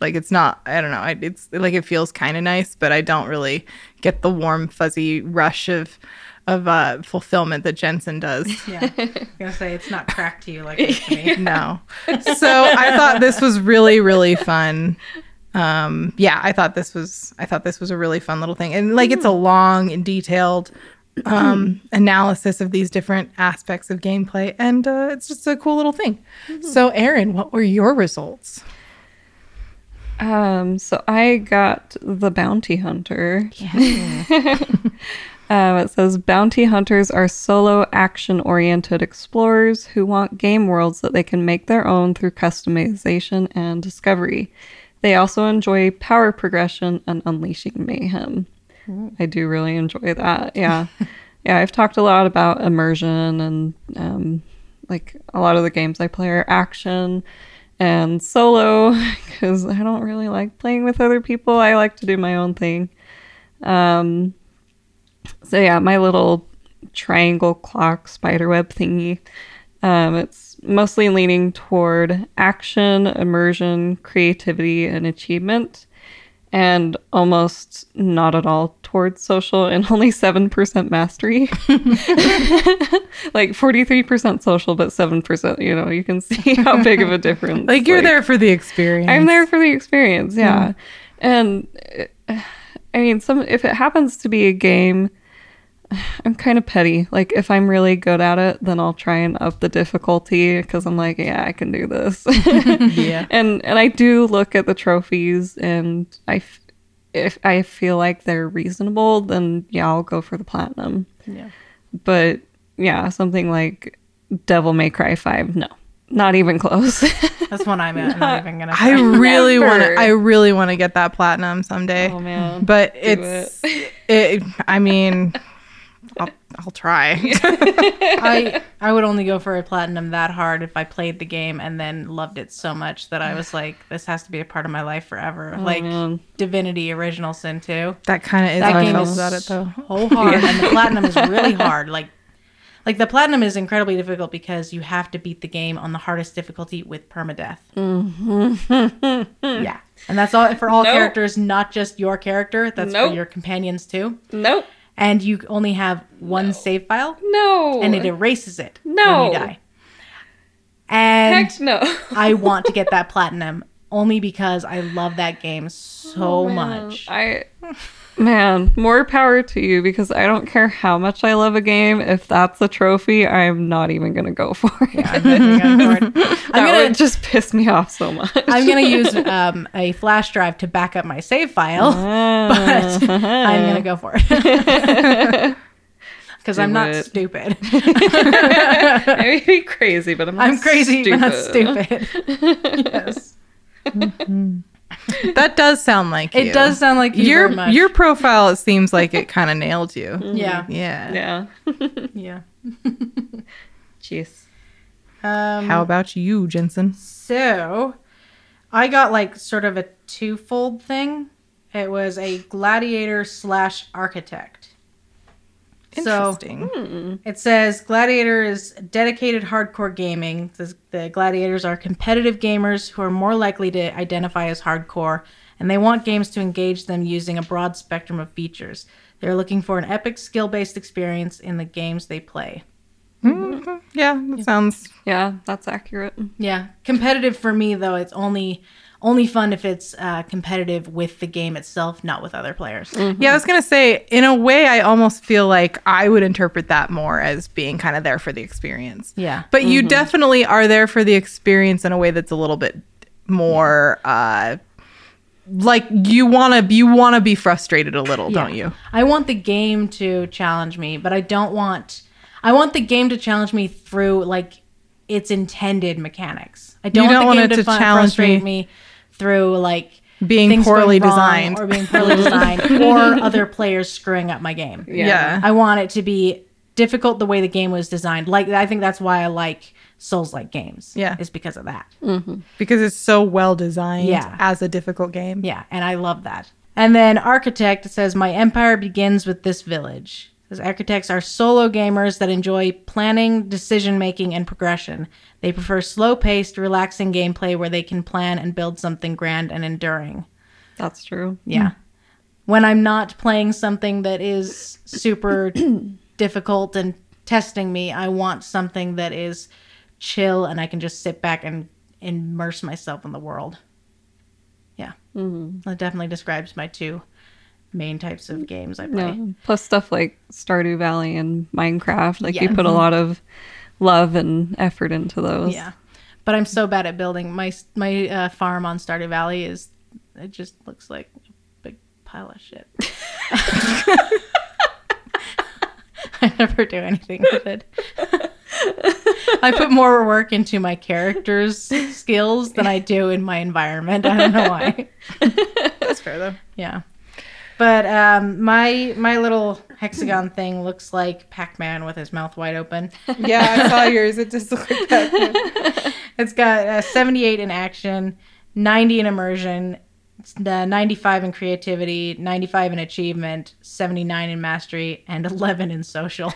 Like it's not. I don't know. I, it's like it feels kind of nice, but I don't really get the warm fuzzy rush of of uh, fulfillment that Jensen does. Yeah. I was gonna say it's not cracked to you like it is me. no. So I thought this was really, really fun. um, yeah, I thought this was I thought this was a really fun little thing, and like it's a long and detailed um, analysis of these different aspects of gameplay, and uh, it's just a cool little thing. So, Aaron, what were your results? Um, so I got the bounty hunter. Um, it says bounty hunters are solo action oriented explorers who want game worlds that they can make their own through customization and discovery. They also enjoy power progression and unleashing mayhem. I do really enjoy that. Yeah. yeah, I've talked a lot about immersion and um, like a lot of the games I play are action and solo because I don't really like playing with other people. I like to do my own thing. Um, so yeah, my little triangle clock spiderweb thingy. Um, it's mostly leaning toward action, immersion, creativity, and achievement, and almost not at all towards social and only 7% mastery. like 43% social, but 7%, you know, you can see how big of a difference. Like you're there for the experience. I'm there for the experience, yeah. And uh, I mean, some if it happens to be a game, I'm kind of petty. Like if I'm really good at it, then I'll try and up the difficulty because I'm like, yeah, I can do this. Yeah. And and I do look at the trophies, and I, f- if I feel like they're reasonable, then yeah, I'll go for the platinum. Yeah. But yeah, something like Devil May Cry Five, no, not even close. That's one I'm, I'm not even gonna. I really want to. I really want to get that platinum someday. oh man, but Do it's. It. I mean, I'll, try. I I would only go for a platinum that hard if I played the game and then loved it so much that I was like, this has to be a part of my life forever. Oh, like man. Divinity Original Sin 2. that kind of is That game is about it, though. so hard, and the platinum is really hard. Like, like the platinum is incredibly difficult because you have to beat the game on the hardest difficulty with permadeath. Mm-hmm. yeah, and that's all for all Nope. characters, not just your character. That's Nope. for your companions too. nope, And you only have one save file, no, and it erases it when No. you die. And heck no. I want to get that platinum only because I love that game oh, so Oh, much. I man, more power to you because I don't care how much I love a game. If that's a trophy, I'm not even gonna go for it. I'm gonna, I'm gonna, that I'm gonna would just piss me off so much. I'm gonna use um, a flash drive to back up my save file, Ah. but I'm gonna go for it because I'm not it. stupid. I may be crazy, but I'm not I'm crazy, but not stupid. stupid. yes, That does sound like it you. does sound like you your very much. your profile. It seems like it kind of nailed you. yeah, Yeah. Yeah. yeah. Jeez. Um, How about you, Jensen? So, I got like sort of a twofold thing. It was a gladiator slash architect. So Interesting. it says gladiator is dedicated hardcore gaming. It says the gladiators are competitive gamers who are more likely to identify as hardcore, and they want games to engage them using a broad spectrum of features. They're looking for an epic skill based experience in the games they play. Mhm. Yeah, that sounds. Yeah, that's accurate. Yeah, competitive for me though. It's only only fun if it's uh, competitive with the game itself, not with other players. Yeah, I was gonna say. In a way, I almost feel like I would interpret that more as being kind of there for the experience. Yeah, But you definitely are there for the experience in a way that's a little bit more. uh like you want to you want to be frustrated a little, don't you? I want the game to challenge me, but I don't want. I want the game to challenge me through like its intended mechanics. I don't, don't want want the game it to, to challenge frustrate me- me through like Being poorly designed. or being poorly designed or other players screwing up my game. Yeah. I want it to be difficult the way the game was designed. Like I think that's why I like Souls like games. Yeah. Is because of that. Mm-hmm. because it's so well designed Yeah. as a difficult game. Yeah, and I love that. And then Architect says my empire begins with this village. Says architects are solo gamers that enjoy planning, decision making, and progression. They prefer slow paced, relaxing gameplay where they can plan and build something grand and enduring. That's true. Yeah. When I'm not playing something that is super difficult and testing me, I want something that is chill and I can just sit back and immerse myself in the world. Yeah. Mm-hmm. That definitely describes my two main types of games I play. Yeah. Plus stuff like Stardew Valley and Minecraft. Like you put a lot of love and effort into those. Yeah, but I'm so bad at building. My my uh, farm on Stardew Valley is it just looks like a big pile of shit. I never do anything with it. I put more work into my character's skills than I do in my environment. I don't know why. That's fair though. Yeah. But um, my my little hexagon thing looks like Pac-Man with his mouth wide open. Yeah, I saw yours. It just looked like that. It's got uh, 78 in action, 90 in immersion, uh, 95 in creativity, 95 in achievement, 79 in mastery, and 11 in social.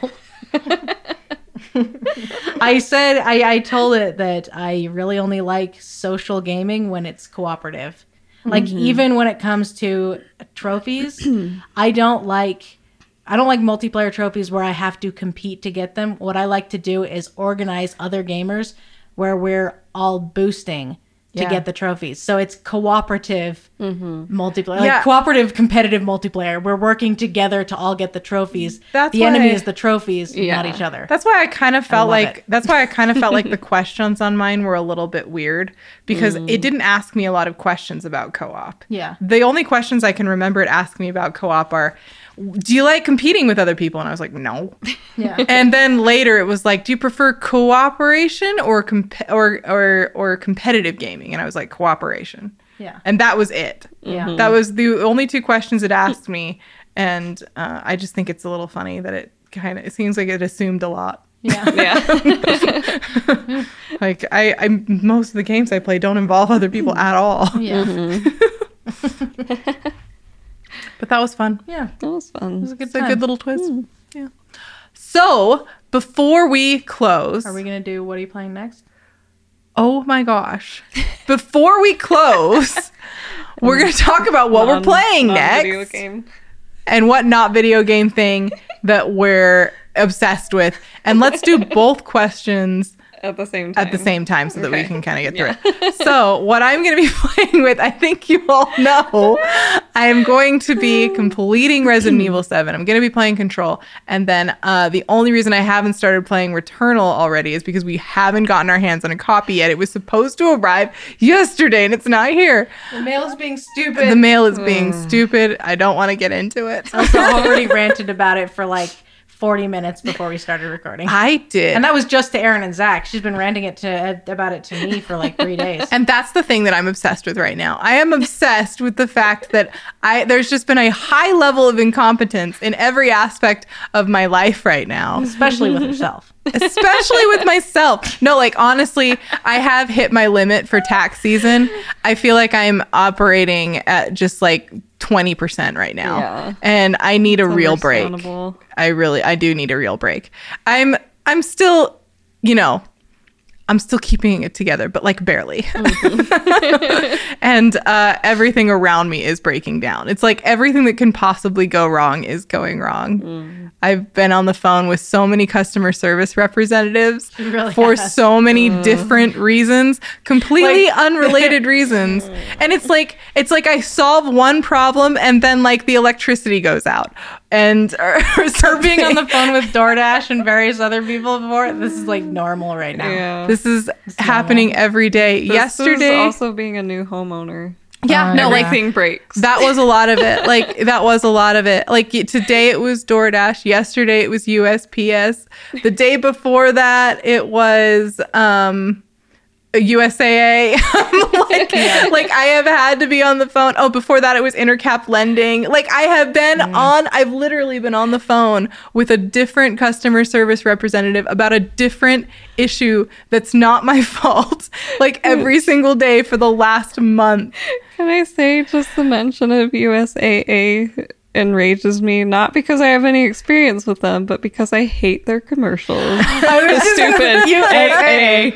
I said, I, I told it that I really only like social gaming when it's cooperative. Like, mm-hmm. even when it comes to trophies, I don't like. I don't like multiplayer trophies where I have to compete to get them. What I like to do is organize other gamers where we're all boosting to get the trophies. So it's cooperative mm-hmm. multiplayer, Yeah. like cooperative competitive multiplayer. We're working together to all get the trophies. That's the enemy is the trophies, Yeah. not each other. That's why I kind of felt like it. that's why I kind of felt like the questions on mine were a little bit weird because it mm. didn't ask me a lot of questions about co-op. Yeah. The only questions I can remember it asking me about co-op are do you like competing with other people? And I was like, no. Yeah. and then later it was like, do you prefer cooperation or comp- or or or competitive gaming? And I was like, cooperation. Yeah. And that was it. Yeah. That was the only two questions it asked me, and uh, I just think it's a little funny that it kind of it seems like it assumed a lot. Yeah. Yeah. Like I, I most of the games I play don't involve other people at all. Yeah. But that was fun. Yeah. that was fun. It fun. was a good It's a good little twist. Yeah. So before we close, Are we going to do what are you playing next? Oh my gosh, before we close, we're gonna talk about what we're playing next. game. and what not video game thing that we're obsessed with. And let's do both questions At the same time. at the same time so that we can kind of get through it. So, what I'm going to be playing with, I think you all know, I am going to be completing Resident Evil 7. I'm going to be playing Control. And then uh, the only reason I haven't started playing Returnal already is because we haven't gotten our hands on a copy yet. It was supposed to arrive yesterday and it's not here. The mail is being stupid. The mail is being stupid. I don't want to get into it. I've already ranted about it for like 40 minutes before we started recording. I did. And that was just to Erin and Zach. She's been ranting it to about it to me for like three days. And that's the thing that I'm obsessed with right now. I am obsessed with the fact that I there's just been a high level of incompetence in every aspect of my life right now, Especially with herself. especially with myself. No, like honestly, I have hit my limit for tax season. I feel like I'm operating at just like 20% right now. Yeah. And I need a real break. I really I do need a real break. I'm I'm still, you know, I'm still keeping it together, but like barely. Mm-hmm. and uh, everything around me is breaking down. It's like everything that can possibly go wrong is going wrong. Mm. I've been on the phone with so many customer service representatives really for have. so many mm. different reasons, completely Like- unrelated reasons. Mm. And it's like it's like I solve one problem and then like the electricity goes out. And or, or For being on the phone with DoorDash and various other people before, this is like normal right now. Yeah. This is happening every day. This Yesterday, also being a new homeowner. yeah, Uh, no, like Everything breaks. that was a lot of it. Like that was a lot of it. Like today it was DoorDash. Yesterday it was USPS. The day before that it was um USAA. like, like I have had to be on the phone. Oh, before that it was Intercap lending. Like I have been on I've literally been on the phone with a different customer service representative about a different issue that's not my fault. Like every single day for the last month. Can I say just the mention of USAA enrages me not because I have any experience with them, but because I hate their commercials. I was stupid You AA.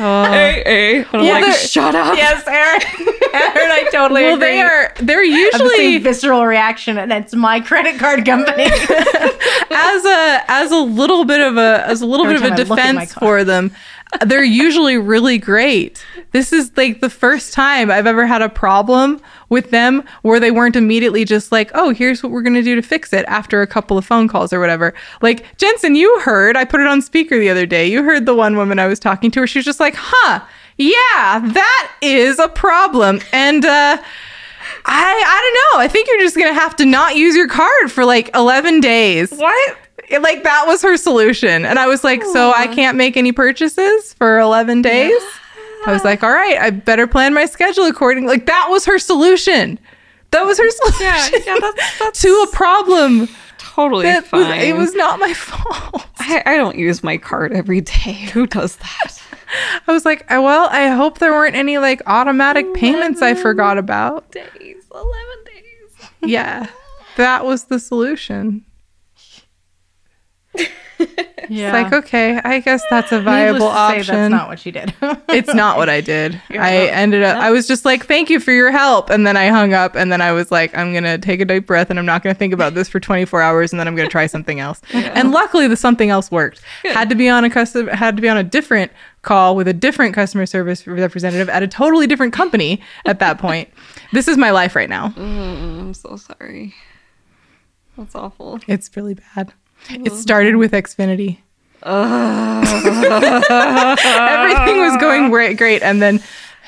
AA. And I'm Yeah, like, shut up. Yes, Aaron. Aaron, I totally well, agree. they are. They're I have the usually visceral reaction, and it's my credit card company. as a as a little bit of a as a little Every bit of a time I look at my defense for them they're usually really great this is like the first time i've ever had a problem with them where they weren't immediately just like oh here's what we're going to do to fix it after a couple of phone calls or whatever like jensen you heard i put it on speaker the other day you heard the one woman i was talking to where she was just like huh yeah that is a problem and uh I I don't know. I think you're just gonna have to not use your card for like 11 days. What? Like that was her solution, and I was like, so I can't make any purchases for 11 days. I was like, all right, I better plan my schedule accordingly. Like that was her solution. That was her solution Yeah, yeah, that's, that's to a problem totally that was, fine. it was not my fault. I, I don't use my card every day. Who does that? I was like, "Uh, well, I hope there weren't any like automatic payments I forgot about. Days, 11 days. Yeah, that was the solution. Yeah. It's like, okay, I guess that's a viable to say, option. That's not what she did. it's not what I did. Yeah. I ended up, I was just like, thank you for your help. And then I hung up and then I was like, I'm going to take a deep breath and I'm not going to think about this for 24 hours and then I'm going to try something else. And luckily the something else worked. Had to be on a custom, had to be on a different call with a different customer service representative at a totally different company at that point. this is my life right now. Mm, I'm so sorry. That's awful. It's really bad. It started with Xfinity. Everything was going great, great, and then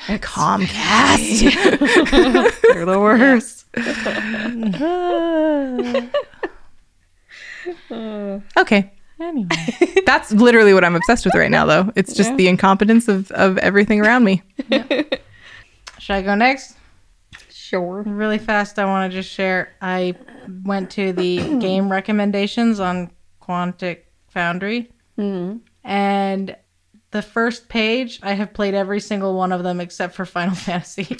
Comcast. They're the worst. okay, anyway. that's literally what I'm obsessed with right now, though. It's just Yeah. the incompetence of of everything around me. Should I go next? Sure. Really fast, I want to just share. I went to the game recommendations on Quantic Foundry, mm-hmm. and the first page, I have played every single one of them except for Final Fantasy.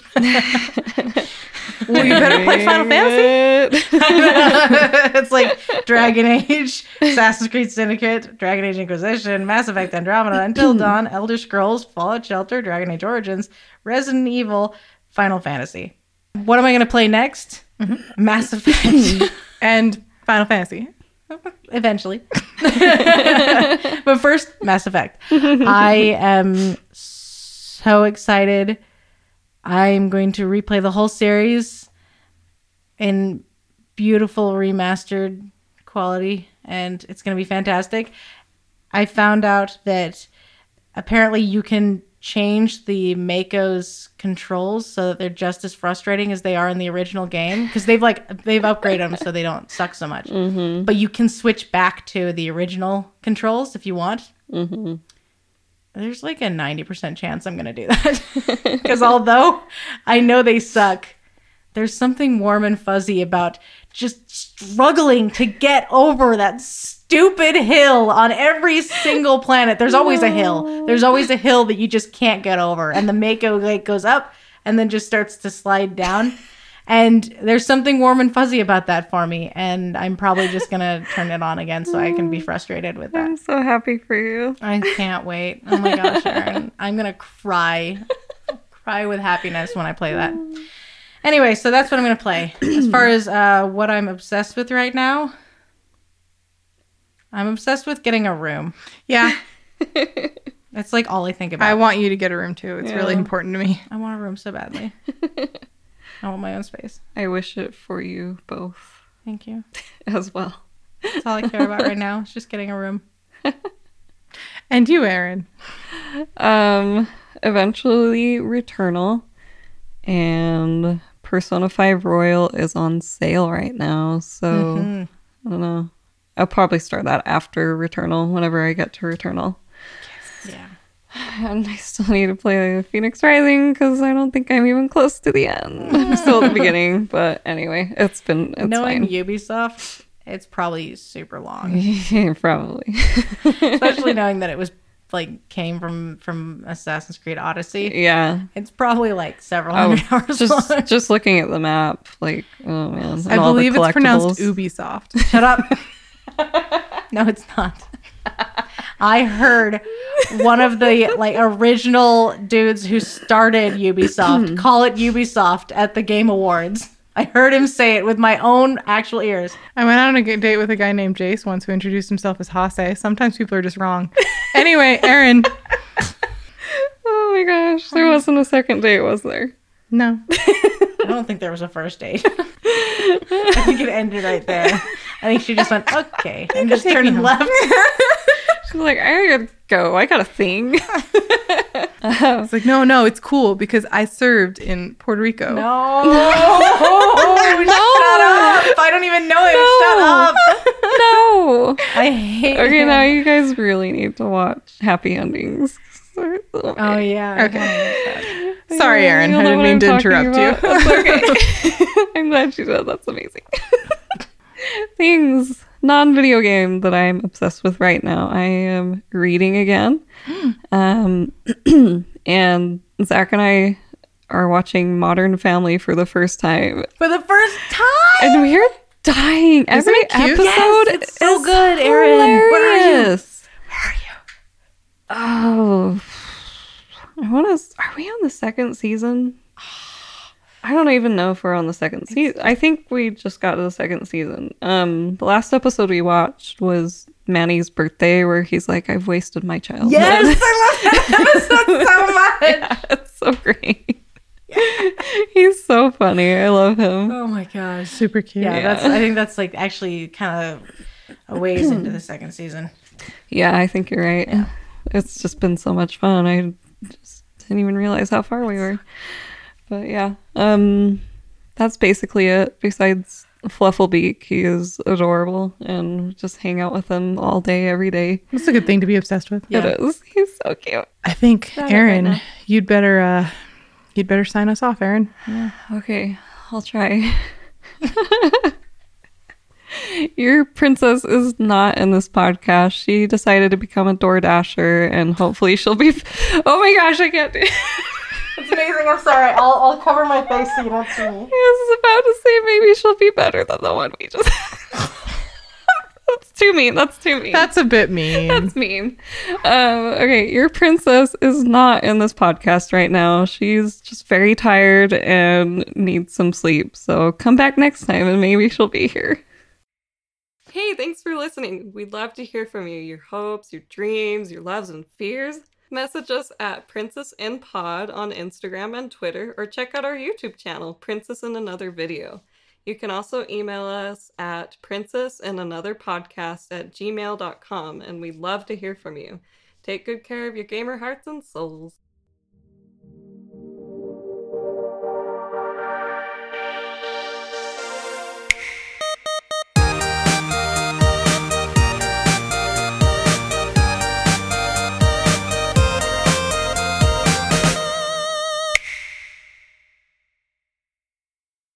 Well, you better play Final Fantasy. it's like Dragon Age, Assassin's Creed Syndicate, Dragon Age Inquisition, Mass Effect Andromeda, Until Dawn, Elder Scrolls, Fallout Shelter, Dragon Age Origins, Resident Evil, Final Fantasy. What am I going to play next? Mm-hmm. Mass Effect. And Final Fantasy. Eventually. but first, Mass Effect. I am so excited. I'm going to replay the whole series in beautiful remastered quality, and it's going to be fantastic. I found out that apparently you can change the Mako's controls so that they're just as frustrating as they are in the original game because they've like they've upgraded them so they don't suck so much. Mm-hmm. But you can switch back to the original controls if you want. Mm-hmm. There's like a 90% chance I'm going to do that. Because although I know they suck, there's something warm and fuzzy about just struggling to get over that stupid hill on every single planet. There's always a hill. There's always a hill that you just can't get over. And the Mako like goes up and then just starts to slide down. And there's something warm and fuzzy about that for me. And I'm probably just going to turn it on again so I can be frustrated with that. I'm so happy for you. I can't wait. Oh my gosh, Aaron. I'm going to cry. cry with happiness when I play that. Anyway, so that's what I'm going to play. As far as uh, what I'm obsessed with right now, I'm obsessed with getting a room. Yeah, That's like all I think about. I want you to get a room too. It's really important to me. I want a room so badly. I want my own space. I wish it for you both Thank you. as well. That's all I care about right now. It's just getting a room. And you, Aaron. Um, eventually Returnal and Persona 5 Royal is on sale right now. So Mhm. I don't know. I'll probably start that after Returnal whenever I get to Returnal. Yeah. And I still need to play Fenyx Rising because I don't think I'm even close to the end. I'm still at the beginning, but anyway, it's been it's Knowing fine. Ubisoft, it's probably super long. probably. Especially knowing that it was like came from from Assassin's Creed Odyssey. Yeah. It's probably like several Oh, hundred hours just long. just looking at the map, like oh man. I believe it's pronounced. Ubisoft. Shut up. no, it's not. I heard one of the like original dudes who started Ubisoft call it Ubisoft at the Game Awards. I heard him say it with my own actual ears. I went on a date with a guy named Jace once who introduced himself as Hase. Sometimes people are just wrong. Anyway, Aaron. Oh my gosh, there wasn't a second date, was there? No. I don't think there was a first date. I think it ended right there. I think she just went, okay, and just turned and left. She's like, I gotta go. I got a thing. Um, it's like, no, no, it's cool because I served in Puerto Rico. No. no. Shut up. I don't even know him. Shut up. no. I hate Okay, him. now you guys really need to watch Happy Endings. Oh, yeah. Okay. Sorry, Aaron. You'll I didn't mean to interrupt about. you. That's okay. I'm glad you did. That's amazing. Things, non video game that I'm obsessed with right now. I am reading again. um, and Zach and I are watching Modern Family for the first time. For the first time. And we're dying. Every it cute? episode Yes, it's so good, Erin. Where are you? hilarious. Oh, I want to. Are we on the second season? I don't even know if we're on the second season. I think we just got to the second season. Um, the last episode we watched was Manny's birthday, where he's like, "I've wasted my childhood." Yes, I love that episode so much. yeah, it's so great. he's so funny. I love him. Oh my gosh. Super cute. Yeah, Yeah. that's. I think that's like actually kind of a ways into the second season. Yeah, I think you're right. It's just been so much fun. I just didn't even realize how far we were. But yeah, um, that's basically it. Besides Flufflebeak, he is adorable, and just hang out with him all day, every day. That's a good thing to be obsessed with. Yeah. It is. He's so cute. I think, Got it right Aaron, you'd better uh you'd better sign us off, Aaron. Okay, I'll try. Your princess is not in this podcast. She decided to become a Door Dasher, and hopefully she'll be. Oh my gosh, I can't do. It's amazing. I'm sorry. I'll, I'll cover my face so you don't see me. I was about to say maybe she'll be better than the one we just. That's too mean. That's too mean. That's a bit mean. That's mean. Um, okay, your princess is not in this podcast right now. She's just very tired and needs some sleep. So come back next time and maybe she'll be here. Hey, thanks for listening. We'd love to hear from you. Your hopes, your dreams, your loves and fears. Message us at Princess in Pod on Instagram and Twitter, or check out our YouTube channel, Princess in Another Video. You can also email us at princessinanotherpodcast at gmail.com, and we'd love to hear from you. Take good care of your gamer hearts and souls.